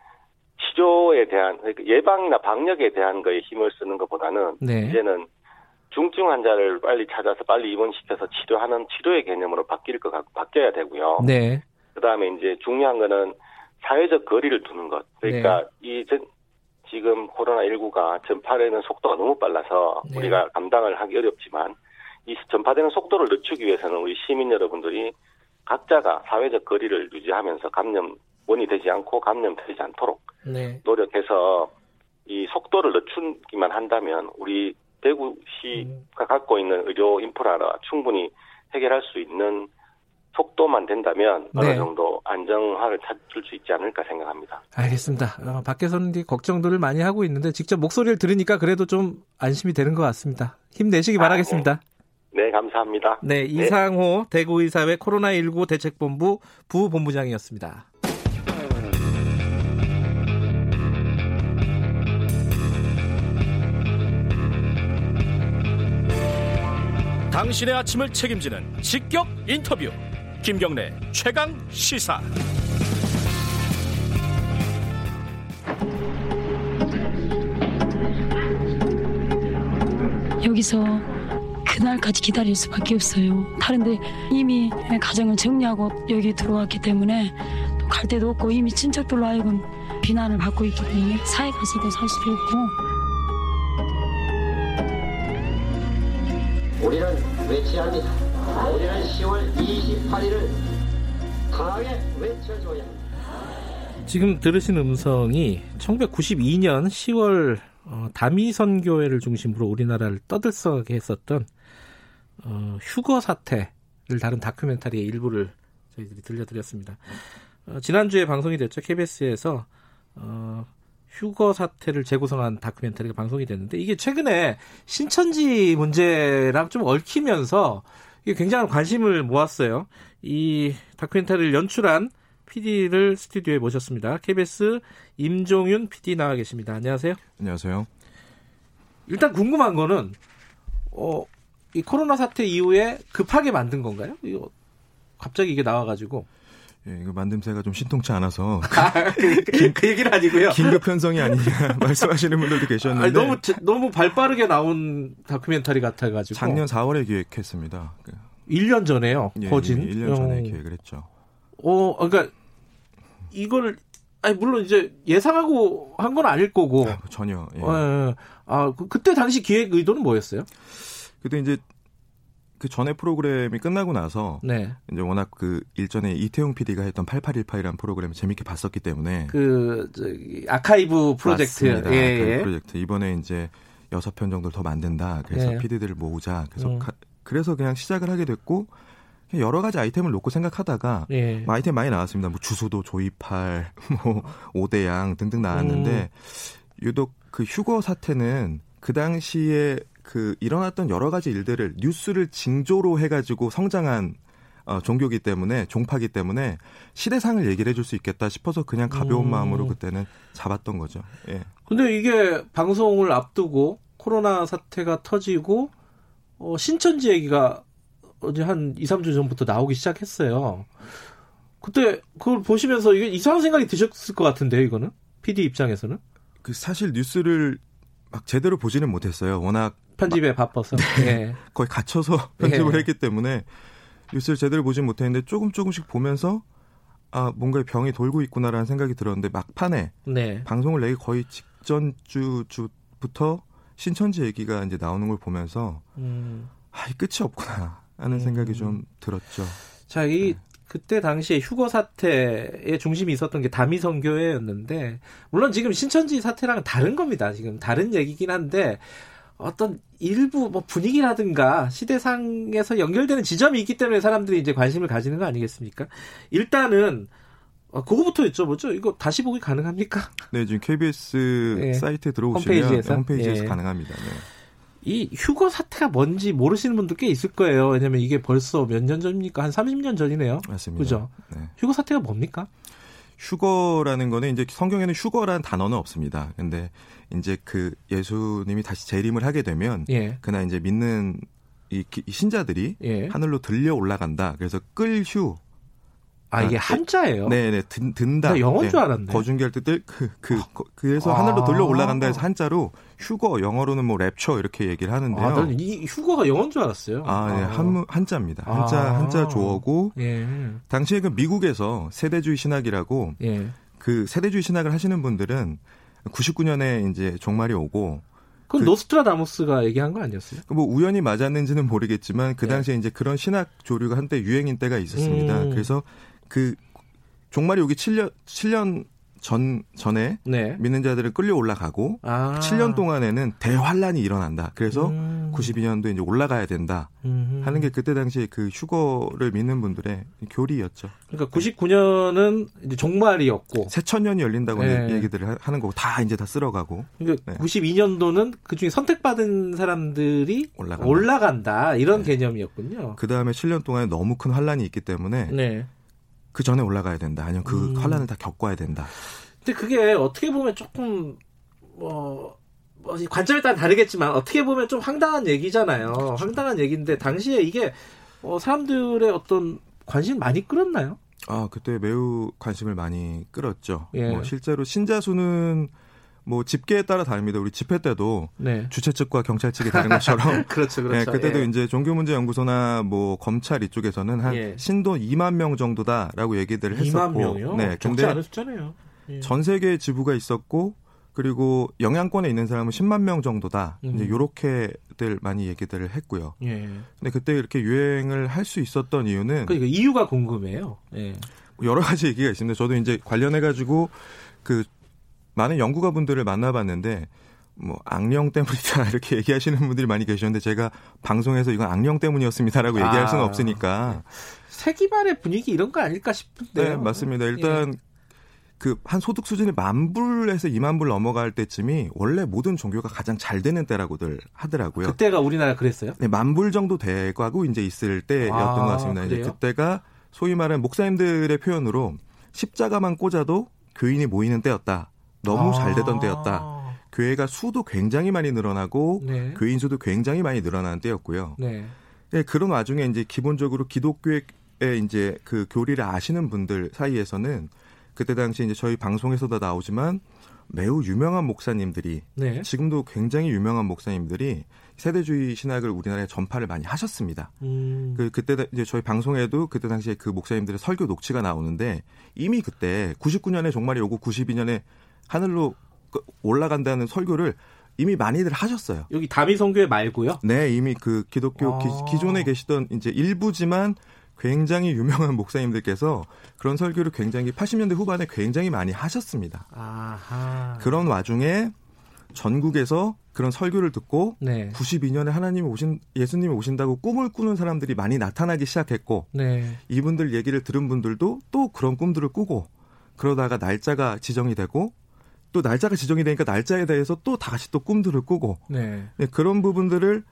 치료에 대한 그러니까 예방이나 방역에 대한 거에 힘을 쓰는 것보다는 네. 이제는 중증 환자를 빨리 찾아서 빨리 입원시켜서 치료하는 치료의 개념으로 바뀔 것 같고 바뀌어야 되고요. 네. 그다음에 이제 중요한 거는 사회적 거리를 두는 것. 그러니까 네. 이 전, 지금 코로나19가 전파되는 속도가 너무 빨라서 네. 우리가 감당을 하기 어렵지만 이 전파되는 속도를 늦추기 위해서는 우리 시민 여러분들이 각자가 사회적 거리를 유지하면서 감염원이 되지 않고 감염되지 않도록 네. 노력해서 이 속도를 늦추기만 한다면 우리 대구시가 갖고 있는 의료 인프라라 충분히 해결할 수 있는 속도만 된다면 네. 어느 정도 안정화를 찾을 수 있지 않을까 생각합니다. 알겠습니다. 어, 밖에서는 걱정들을 많이 하고 있는데 직접 목소리를 들으니까 그래도 좀 안심이 되는 것 같습니다. 힘내시기 바라겠습니다. 아, 네. 네. 감사합니다. 네, 이상호 네. 대구의사회 코로나19 대책본부 부본부장이었습니다. 당신의 아침을 책임지는 직격 인터뷰. 김경래 최강 시사. 여기서 그날까지 기다릴 수밖에 없어요. 다른데 이미 가정을 정리하고 여기 들어왔기 때문에 갈 데도 없고 이미 친척들로 하여금 비난을 받고 있기 때문에 사회 가서도 살 수도 없고 우리는 외치합니다. 우리는 10월 28일을 강하게 외쳐줘야 합니다. 지금 들으신 음성이 1992년 10월 어, 다미선교회를 중심으로 우리나라를 떠들썩하게 했었던 어, 휴거 사태를 다룬 다큐멘터리의 일부를 저희들이 들려드렸습니다. 어, 지난주에 방송이 됐죠. KBS에서 어, 휴거 사태를 재구성한 다큐멘터리가 방송이 됐는데 이게 최근에 신천지 문제랑 좀 얽히면서 이게 굉장한 관심을 모았어요. 이 다큐멘터리를 연출한 PD를 스튜디오에 모셨습니다. KBS 임종윤 PD 나와 계십니다. 안녕하세요. 안녕하세요. 일단 궁금한 거는 어, 이 코로나 사태 이후에 급하게 만든 건가요? 이거 갑자기 이게 나와가지고 예, 이거 만듦새가 좀 신통치 않아서 아, 그, 그, 그, 얘기는 아니고요. 긴급 편성이 아니냐 말씀하시는 분들도 계셨는데 아니, 너무 너무 발빠르게 나온 다큐멘터리 같아가지고 작년 4월에 기획했습니다. 1년 전에요. 예, 거진 1년 전에 어. 기획을 했죠. 어, 그러니까 이걸 아니 물론 이제 예상하고 한 건 아닐 거고 아, 전혀. 예. 예. 아 그, 그때 당시 기획 의도는 뭐였어요? 그때 이제 그 전에 프로그램이 끝나고 나서 네. 이제 워낙 그 일전에 이태용 PD가 했던 8818이라는 프로그램을 재밌게 봤었기 때문에 그 저기 아카이브 프로젝트 맞습니다. 예, 아카이브 예. 프로젝트 이번에 이제 여섯 편 정도를 더 만든다. 그래서 예. PD들을 모으자. 그래서 음. 가, 그래서 그냥 시작을 하게 됐고 여러 가지 아이템을 놓고 생각하다가 예. 뭐 아이템 많이 나왔습니다. 뭐 주소도 조이팔, 뭐 오대양 등등 나왔는데 음. 유독 그 휴거 사태는 그 당시에 그 일어났던 여러 가지 일들을 뉴스를 징조로 해가지고 성장한 어, 종교기 때문에 종파기 때문에 시대상을 얘기를 해줄 수 있겠다 싶어서 그냥 가벼운 음. 마음으로 그때는 잡았던 거죠. 예. 근데 이게 방송을 앞두고 코로나 사태가 터지고 어, 신천지 얘기가 어제 한 2, 3주 전부터 나오기 시작했어요. 그때 그걸 보시면서 이게 이상한 생각이 드셨을 것 같은데요, 이거는? PD 입장에서는? 그 사실 뉴스를 막 제대로 보지는 못했어요. 워낙 편집에 막, 바빠서 네. 네. 거의 갇혀서 편집을 네. 했기 때문에 뉴스를 제대로 보진 못했는데 조금 조금씩 보면서 아 뭔가 병이 돌고 있구나라는 생각이 들었는데 막판에 네. 방송을 내기 거의 직전 주 주부터 신천지 얘기가 이제 나오는 걸 보면서 음. 아, 이 끝이 없구나 하는 음. 생각이 좀 들었죠. 자, 이 네. 그때 당시에 휴거 사태의 중심이 있었던 게 다미성교회였는데 물론 지금 신천지 사태랑 은 다른 겁니다. 지금 다른 얘기긴 한데 어떤 일부 뭐 분위기라든가 시대상에서 연결되는 지점이 있기 때문에 사람들이 이제 관심을 가지는 거 아니겠습니까? 일단은 어, 그거부터 여쭤보죠. 이거 다시 보기 가능합니까? 네, 지금 KBS 네. 사이트에 들어오시면 홈페이지에서, 홈페이지에서 네. 가능합니다. 네. 이 휴거 사태가 뭔지 모르시는 분들 꽤 있을 거예요. 왜냐면 이게 벌써 몇 년 전입니까? 한 30년 전이네요. 맞습니다. 그죠? 네. 휴거 사태가 뭡니까? 휴거라는 거는 이제 성경에는 휴거라는 단어는 없습니다. 근데 이제 그 예수님이 다시 재림을 하게 되면 예. 그날 이제 믿는 이, 신자들이 예. 하늘로 들려 올라간다. 그래서 끌휴 아 이게 아, 한자예요? 네네 든, 든다. 영어인 네. 줄 알았네. 거중결 뜻들 그, 그, 그 그래서 아. 하늘로 들려 올라간다 해서 한자로 휴거 영어로는 뭐 랩처 이렇게 얘기를 하는데요. 아, 이 휴거가 영어인 줄 알았어요. 아, 네, 한 한자입니다. 한자 아. 한자 조어고 예. 당시에 그 미국에서 세대주의 신학이라고 예. 그 세대주의 신학을 하시는 분들은 99년에 이제 종말이 오고 그건 그, 노스트라다무스가 얘기한 거 아니었어요? 그뭐 우연히 맞았는지는 모르겠지만 그 예. 당시에 예. 이제 그런 신학 조류가 한때 유행인 때가 있었습니다. 음. 그래서 그 종말이 오기 7년 7년 전 전에 네. 믿는 자들을 끌려 올라가고 아. 7년 동안에는 대환란이 일어난다. 그래서 음. 92년도에 이제 올라가야 된다. 음흠. 하는 게 그때 당시 그 휴거를 믿는 분들의 교리였죠. 그러니까 99년은 이제 종말이었고 새천년이 열린다고 네. 얘기들을 하는 거고 다 이제 다 쓸어가고. 그러니까 네. 92년도는 그 중에 선택받은 사람들이 올라간다, 올라간다 이런 네. 개념이었군요. 그 다음에 7년 동안에 너무 큰 환란이 있기 때문에 네. 그 전에 올라가야 된다. 아니면 그 음. 환란을 다 겪어야 된다. 근데 그게 어떻게 보면 조금 뭐, 뭐 관점에 따라 다르겠지만 어떻게 보면 좀 황당한 얘기잖아요. 그렇죠. 황당한 얘기인데 당시에 이게 어, 사람들의 어떤 관심 많이 끌었나요? 아 그때 매우 관심을 많이 끌었죠. 예. 뭐 실제로 신자 수는 뭐 집계에 따라 다릅니다. 우리 집회 때도 네. 주최 측과 경찰 측이 다른 것처럼 그렇죠, 그렇죠. 네, 그때도 예. 이제 종교문제연구소나 뭐 검찰 이쪽에서는 한 예. 신도 2만 명 정도다라고 얘기들을 했었고, 2만 명이요? 네, 근데 않은 숫자네요. 예. 전 세계 지부가 있었고 그리고 영향권에 있는 사람은 10만 명 정도다. 음. 이제 요렇게들 많이 얘기들을 했고요. 예. 근데 그때 이렇게 유행을 할 수 있었던 이유는 그러니까 이유가 궁금해요. 예. 여러 가지 얘기가 있습니다. 저도 이제 관련해 가지고 그 많은 연구가 분들을 만나봤는데 뭐 악령 때문이다 이렇게 얘기하시는 분들이 많이 계셨는데 제가 방송에서 이건 악령 때문이었습니다라고 아, 얘기할 수는 없으니까 세기말의 분위기 이런 거 아닐까 싶은데 네 맞습니다 일단 예. 그한 소득 수준이 만 불에서 이만 불 넘어갈 때쯤이 원래 모든 종교가 가장 잘 되는 때라고들 하더라고요. 그때가 우리나라 그랬어요? 네, 만 불 정도 되고 이제 있을 때였던 아, 것 같습니다. 그래요? 이제 그때가 소위 말하는 목사님들의 표현으로 십자가만 꽂아도 교인이 모이는 때였다. 너무 아. 잘 되던 때였다. 교회가 수도 굉장히 많이 늘어나고 네. 교인 수도 굉장히 많이 늘어나는 때였고요. 네. 네, 그런 와중에 이제 기본적으로 기독교의 이제 그 교리를 아시는 분들 사이에서는 그때 당시 이제 저희 방송에서도 나오지만 매우 유명한 목사님들이 네. 지금도 굉장히 유명한 목사님들이 세대주의 신학을 우리나라에 전파를 많이 하셨습니다. 음. 그 그때 이제 저희 방송에도 그때 당시에 그 목사님들의 설교 녹취가 나오는데 이미 그때 99년에 종말이 오고 92년에 하늘로 그 올라간다는 설교를 이미 많이들 하셨어요. 여기 다미 성교회 말고요? 네, 이미 그 기독교 아. 기, 존에 계시던 이제 일부지만 굉장히 유명한 목사님들께서 그런 설교를 굉장히 80년대 후반에 굉장히 많이 하셨습니다. 아하. 그런 와중에 전국에서 그런 설교를 듣고 네. 92년에 하나님이 오신 예수님이 오신다고 꿈을 꾸는 사람들이 많이 나타나기 시작했고 네. 이분들 얘기를 들은 분들도 또 그런 꿈들을 꾸고 그러다가 날짜가 지정이 되고 또 날짜가 지정이 되니까 날짜에 대해서 또 다시 또 꿈들을 꾸고 네. 네, 그런 부분들을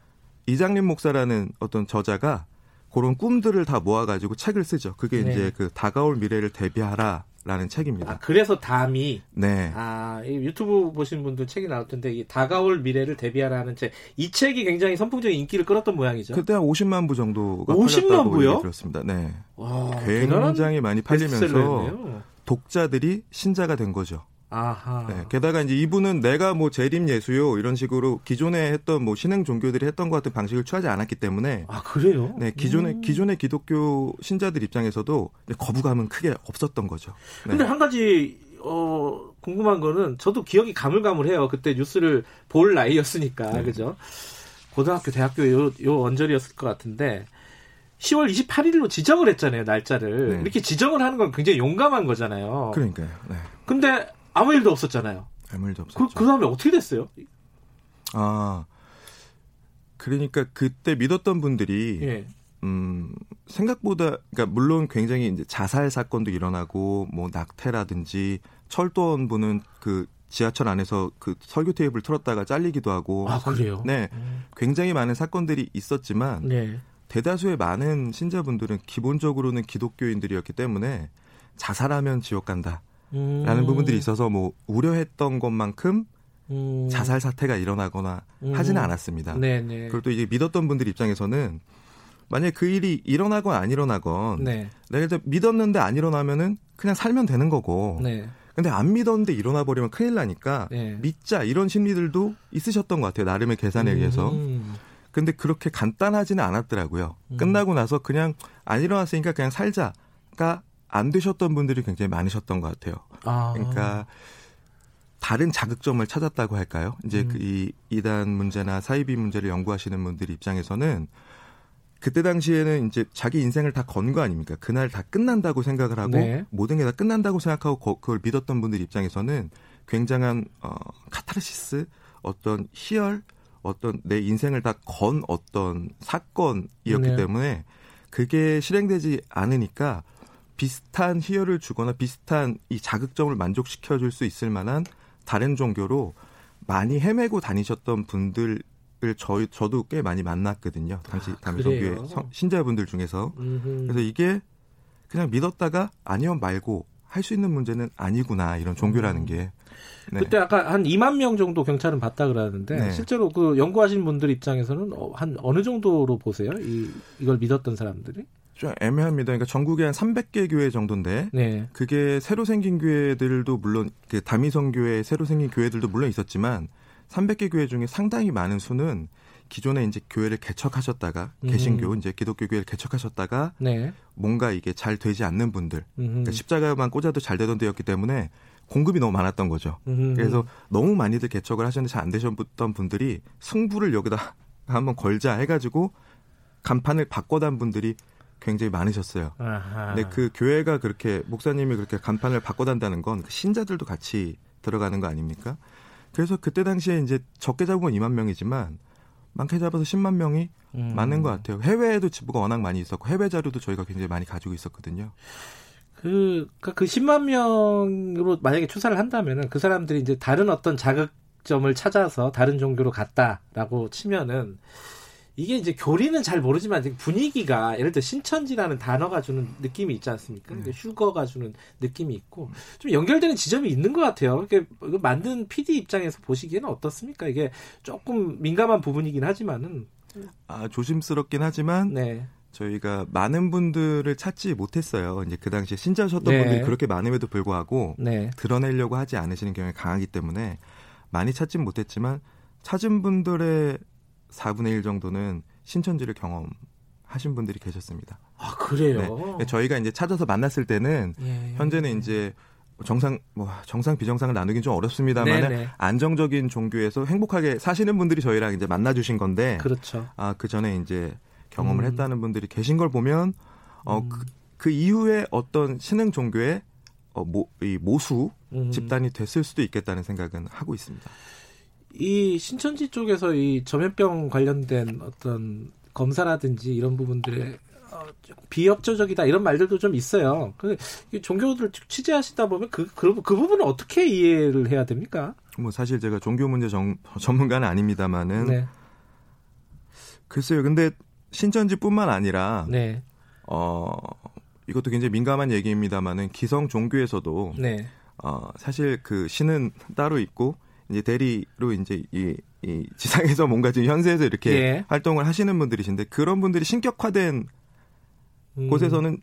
이장림 목사라는 어떤 저자가 그런 꿈들을 다 모아가지고 책을 쓰죠. 그게 네. 이제 그 다가올 미래를 대비하라. 라는 책입니다. 아, 그래서 담이 네. 아, 유튜브 보시는 분들 책이 나올 텐데 이 다가올 미래를 대비하라는 책. 이 책이 굉장히 선풍적인 인기를 끌었던 모양이죠. 그때 한 50만 부 정도가 50만 부요? 들었습니다. 네. 와, 굉장히 많이 팔리면서 독자들이 신자가 된 거죠. 아하. 네, 게다가 이제 이분은 내가 뭐 재림 예수요 이런 식으로 기존에 했던 뭐 신흥 종교들이 했던 것 같은 방식을 취하지 않았기 때문에 아 그래요? 네 기존의 음. 기존의 기독교 신자들 입장에서도 거부감은 크게 없었던 거죠. 네. 근데 한 가지 어 궁금한 거는 저도 기억이 가물가물해요. 그때 뉴스를 볼 나이였으니까 네. 그죠? 고등학교 대학교 요, 요 언저리였을 것 같은데 10월 28일로 지정을 했잖아요 날짜를 네. 이렇게 지정을 하는 건 굉장히 용감한 거잖아요. 그러니까요. 네. 근데 아무 일도 없었잖아요. 아무 일도 없었죠. 그, 그 다음에 어떻게 됐어요? 아, 그러니까 그때 믿었던 분들이 예. 음, 생각보다 그러니까 물론 굉장히 이제 자살 사건도 일어나고 뭐 낙태라든지 철도원 분은 그 지하철 안에서 그 설교 테이블 틀었다가 잘리기도 하고 아 그래요? 네, 음. 굉장히 많은 사건들이 있었지만 네. 대다수의 많은 신자분들은 기본적으로는 기독교인들이었기 때문에 자살하면 지옥 간다. 라는 음. 부분들이 있어서 뭐 우려했던 것만큼 음. 자살 사태가 일어나거나 음. 하지는 않았습니다. 네네. 그리고 또 이제 믿었던 분들 입장에서는 만약에 그 일이 일어나건 안 일어나건 네. 내가 이제 믿었는데 안 일어나면은 그냥 살면 되는 거고 네. 근데 안 믿었는데 일어나 버리면 큰일 나니까 네. 믿자 이런 심리들도 있으셨던 것 같아요. 나름의 계산에 의해서. 음. 근데 그렇게 간단하지는 않았더라고요. 음. 끝나고 나서 그냥 안 일어났으니까 그냥 살자가 안 되셨던 분들이 굉장히 많으셨던 것 같아요. 아. 그러니까 다른 자극점을 찾았다고 할까요? 이제 음. 그이 이단 문제나 사이비 문제를 연구하시는 분들 입장에서는 그때 당시에는 이제 자기 인생을 다 건 거 아닙니까? 그날 다 끝난다고 생각을 하고 네. 모든 게 다 끝난다고 생각하고 그걸 믿었던 분들 입장에서는 굉장한 어 카타르시스 어떤 희열 어떤 내 인생을 다 건 어떤 사건이었기 네. 때문에 그게 실행되지 않으니까 비슷한 희열을 주거나 비슷한 이 자극점을 만족시켜 줄 수 있을 만한 다른 종교로 많이 헤매고 다니셨던 분들을 저희 저도 꽤 많이 만났거든요. 당시 아, 담임성교회 신자분들 중에서. 음흠. 그래서 이게 그냥 믿었다가 아니면 말고 할 수 있는 문제는 아니구나 이런 종교라는 음. 게. 네. 그때 아까 한 2만 명 정도 경찰은 봤다 그러는데 네. 실제로 그 연구하신 분들 입장에서는 어, 한 어느 정도로 보세요? 이 이걸 믿었던 사람들이? 좀 애매합니다. 그러니까 전국에 한 300개 교회 정도인데 네. 그게 새로 생긴 교회들도 물론 그 다미성 교회 새로 생긴 교회들도 물론 있었지만 300개 교회 중에 상당히 많은 수는 기존에 이제 교회를 개척하셨다가 음. 개신교 이제 기독교 교회를 개척하셨다가 네. 뭔가 이게 잘 되지 않는 분들 그러니까 십자가만 꽂아도 잘 되던 데였기 때문에 공급이 너무 많았던 거죠. 음흠. 그래서 너무 많이들 개척을 하셨는데 잘 안 되셨던 분들이 승부를 여기다 한번 걸자 해가지고 간판을 바꿔단 분들이 굉장히 많으셨어요. 아하. 근데 그 교회가 그렇게 목사님이 그렇게 간판을 바꿔단다는 건그 신자들도 같이 들어가는 거 아닙니까? 그래서 그때 당시에 이제 적게 잡으면 2만 명이지만 많게 잡아서 10만 명이 음. 많은 것 같아요. 해외에도 지부가 워낙 많이 있었고 해외 자료도 저희가 굉장히 많이 가지고 있었거든요. 그, 그, 그 10만 명으로 만약에 추사를 한다면은 그 사람들이 이제 다른 어떤 자극점을 찾아서 다른 종교로 갔다라고 치면은 이게 이제 교리는 잘 모르지만 분위기가 예를 들어 신천지라는 단어가 주는 느낌이 있지 않습니까? 음. 휴거가 주는 느낌이 있고 좀 연결되는 지점이 있는 것 같아요. 이게 만든 PD 입장에서 보시기에는 어떻습니까? 이게 조금 민감한 부분이긴 하지만은 아 조심스럽긴 하지만 네. 저희가 많은 분들을 찾지 못했어요. 이제 그 당시에 신자셨던 네. 분들이 그렇게 많음에도 불구하고 네. 드러내려고 하지 않으시는 경향이 강하기 때문에 많이 찾진 못했지만 찾은 분들의 4분의 1 정도는 신천지를 경험하신 분들이 계셨습니다. 아 그래요? 네. 저희가 이제 찾아서 만났을 때는 예, 예. 현재는 이제 정상 뭐 정상 비정상을 나누긴 좀 어렵습니다만 안정적인 종교에서 행복하게 사시는 분들이 저희랑 이제 만나 주신 건데 그렇죠. 아그 전에 이제 경험을 음. 했다는 분들이 계신 걸 보면 어 음. 그, 그 이후에 어떤 신흥 종교의 어, 모, 이 모수 음. 집단이 됐을 수도 있겠다는 생각은 하고 있습니다. 이 신천지 쪽에서 이 전염병 관련된 어떤 검사라든지 이런 부분들에 어, 비협조적이다 이런 말들도 좀 있어요. 그 종교들 취재하시다 보면 그, 그, 그 부분은 어떻게 이해를 해야 됩니까? 뭐 사실 제가 종교 문제 정, 전문가는 아닙니다만은 네. 글쎄요. 근데 신천지뿐만 아니라 네. 어 이것도 굉장히 민감한 얘기입니다만은 기성 종교에서도 네. 어 사실 그 신은 따로 있고 이제 대리로 이제 이, 이 지상에서 뭔가 지금 현세에서 이렇게 예. 활동을 하시는 분들이신데 그런 분들이 신격화된 음. 곳에서는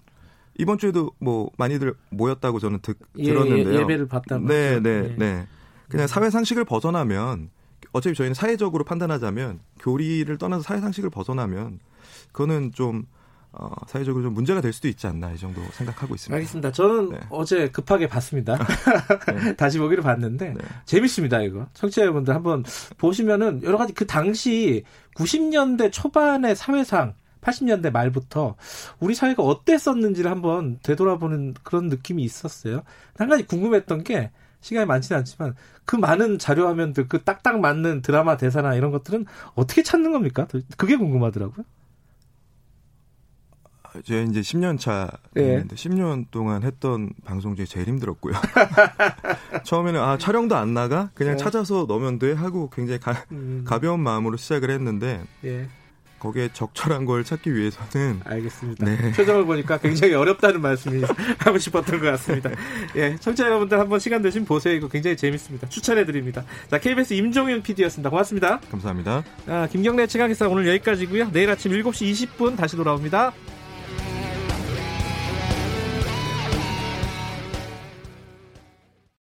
이번 주에도 뭐 많이들 모였다고 저는 듣, 예, 들었는데요. 예, 배를 받다. 네, 네, 네, 네. 그냥 사회 상식을 벗어나면 어차피 저희는 사회적으로 판단하자면 교리를 떠나서 사회 상식을 벗어나면 그거는 좀 어, 사회적으로 좀 문제가 될 수도 있지 않나 이 정도 생각하고 있습니다. 알겠습니다. 저는 네. 어제 급하게 봤습니다. 네. 다시 보기를 봤는데 네. 재밌습니다 이거. 청취자 여러분들 한번 보시면은 여러 가지 그 당시 90년대 초반의 사회상 80년대 말부터 우리 사회가 어땠었는지를 한번 되돌아보는 그런 느낌이 있었어요. 한 가지 궁금했던 게 시간이 많지는 않지만 그 많은 자료 화면들 그 딱딱 맞는 드라마 대사나 이런 것들은 어떻게 찾는 겁니까? 그게 궁금하더라고요. 제가 이제 10년 차 됐는데 예. 10년 동안 했던 방송 중에 제일 힘들었고요. 처음에는 아 촬영도 안 나가 그냥 예. 찾아서 넣으면 돼 하고 굉장히 가, 음. 가벼운 마음으로 시작을 했는데 예. 거기에 적절한 걸 찾기 위해서는 알겠습니다. 네. 표정을 보니까 굉장히 어렵다는 말씀이 하고 싶었던 것 같습니다. 예, 청취자 여러분들 한번 시간 되시면 보세요. 이거 굉장히 재밌습니다. 추천해 드립니다. 자, KBS 임종윤 PD였습니다. 고맙습니다. 감사합니다. 아, 김경래 최강기사 오늘 여기까지고요. 내일 아침 7시 20분 다시 돌아옵니다.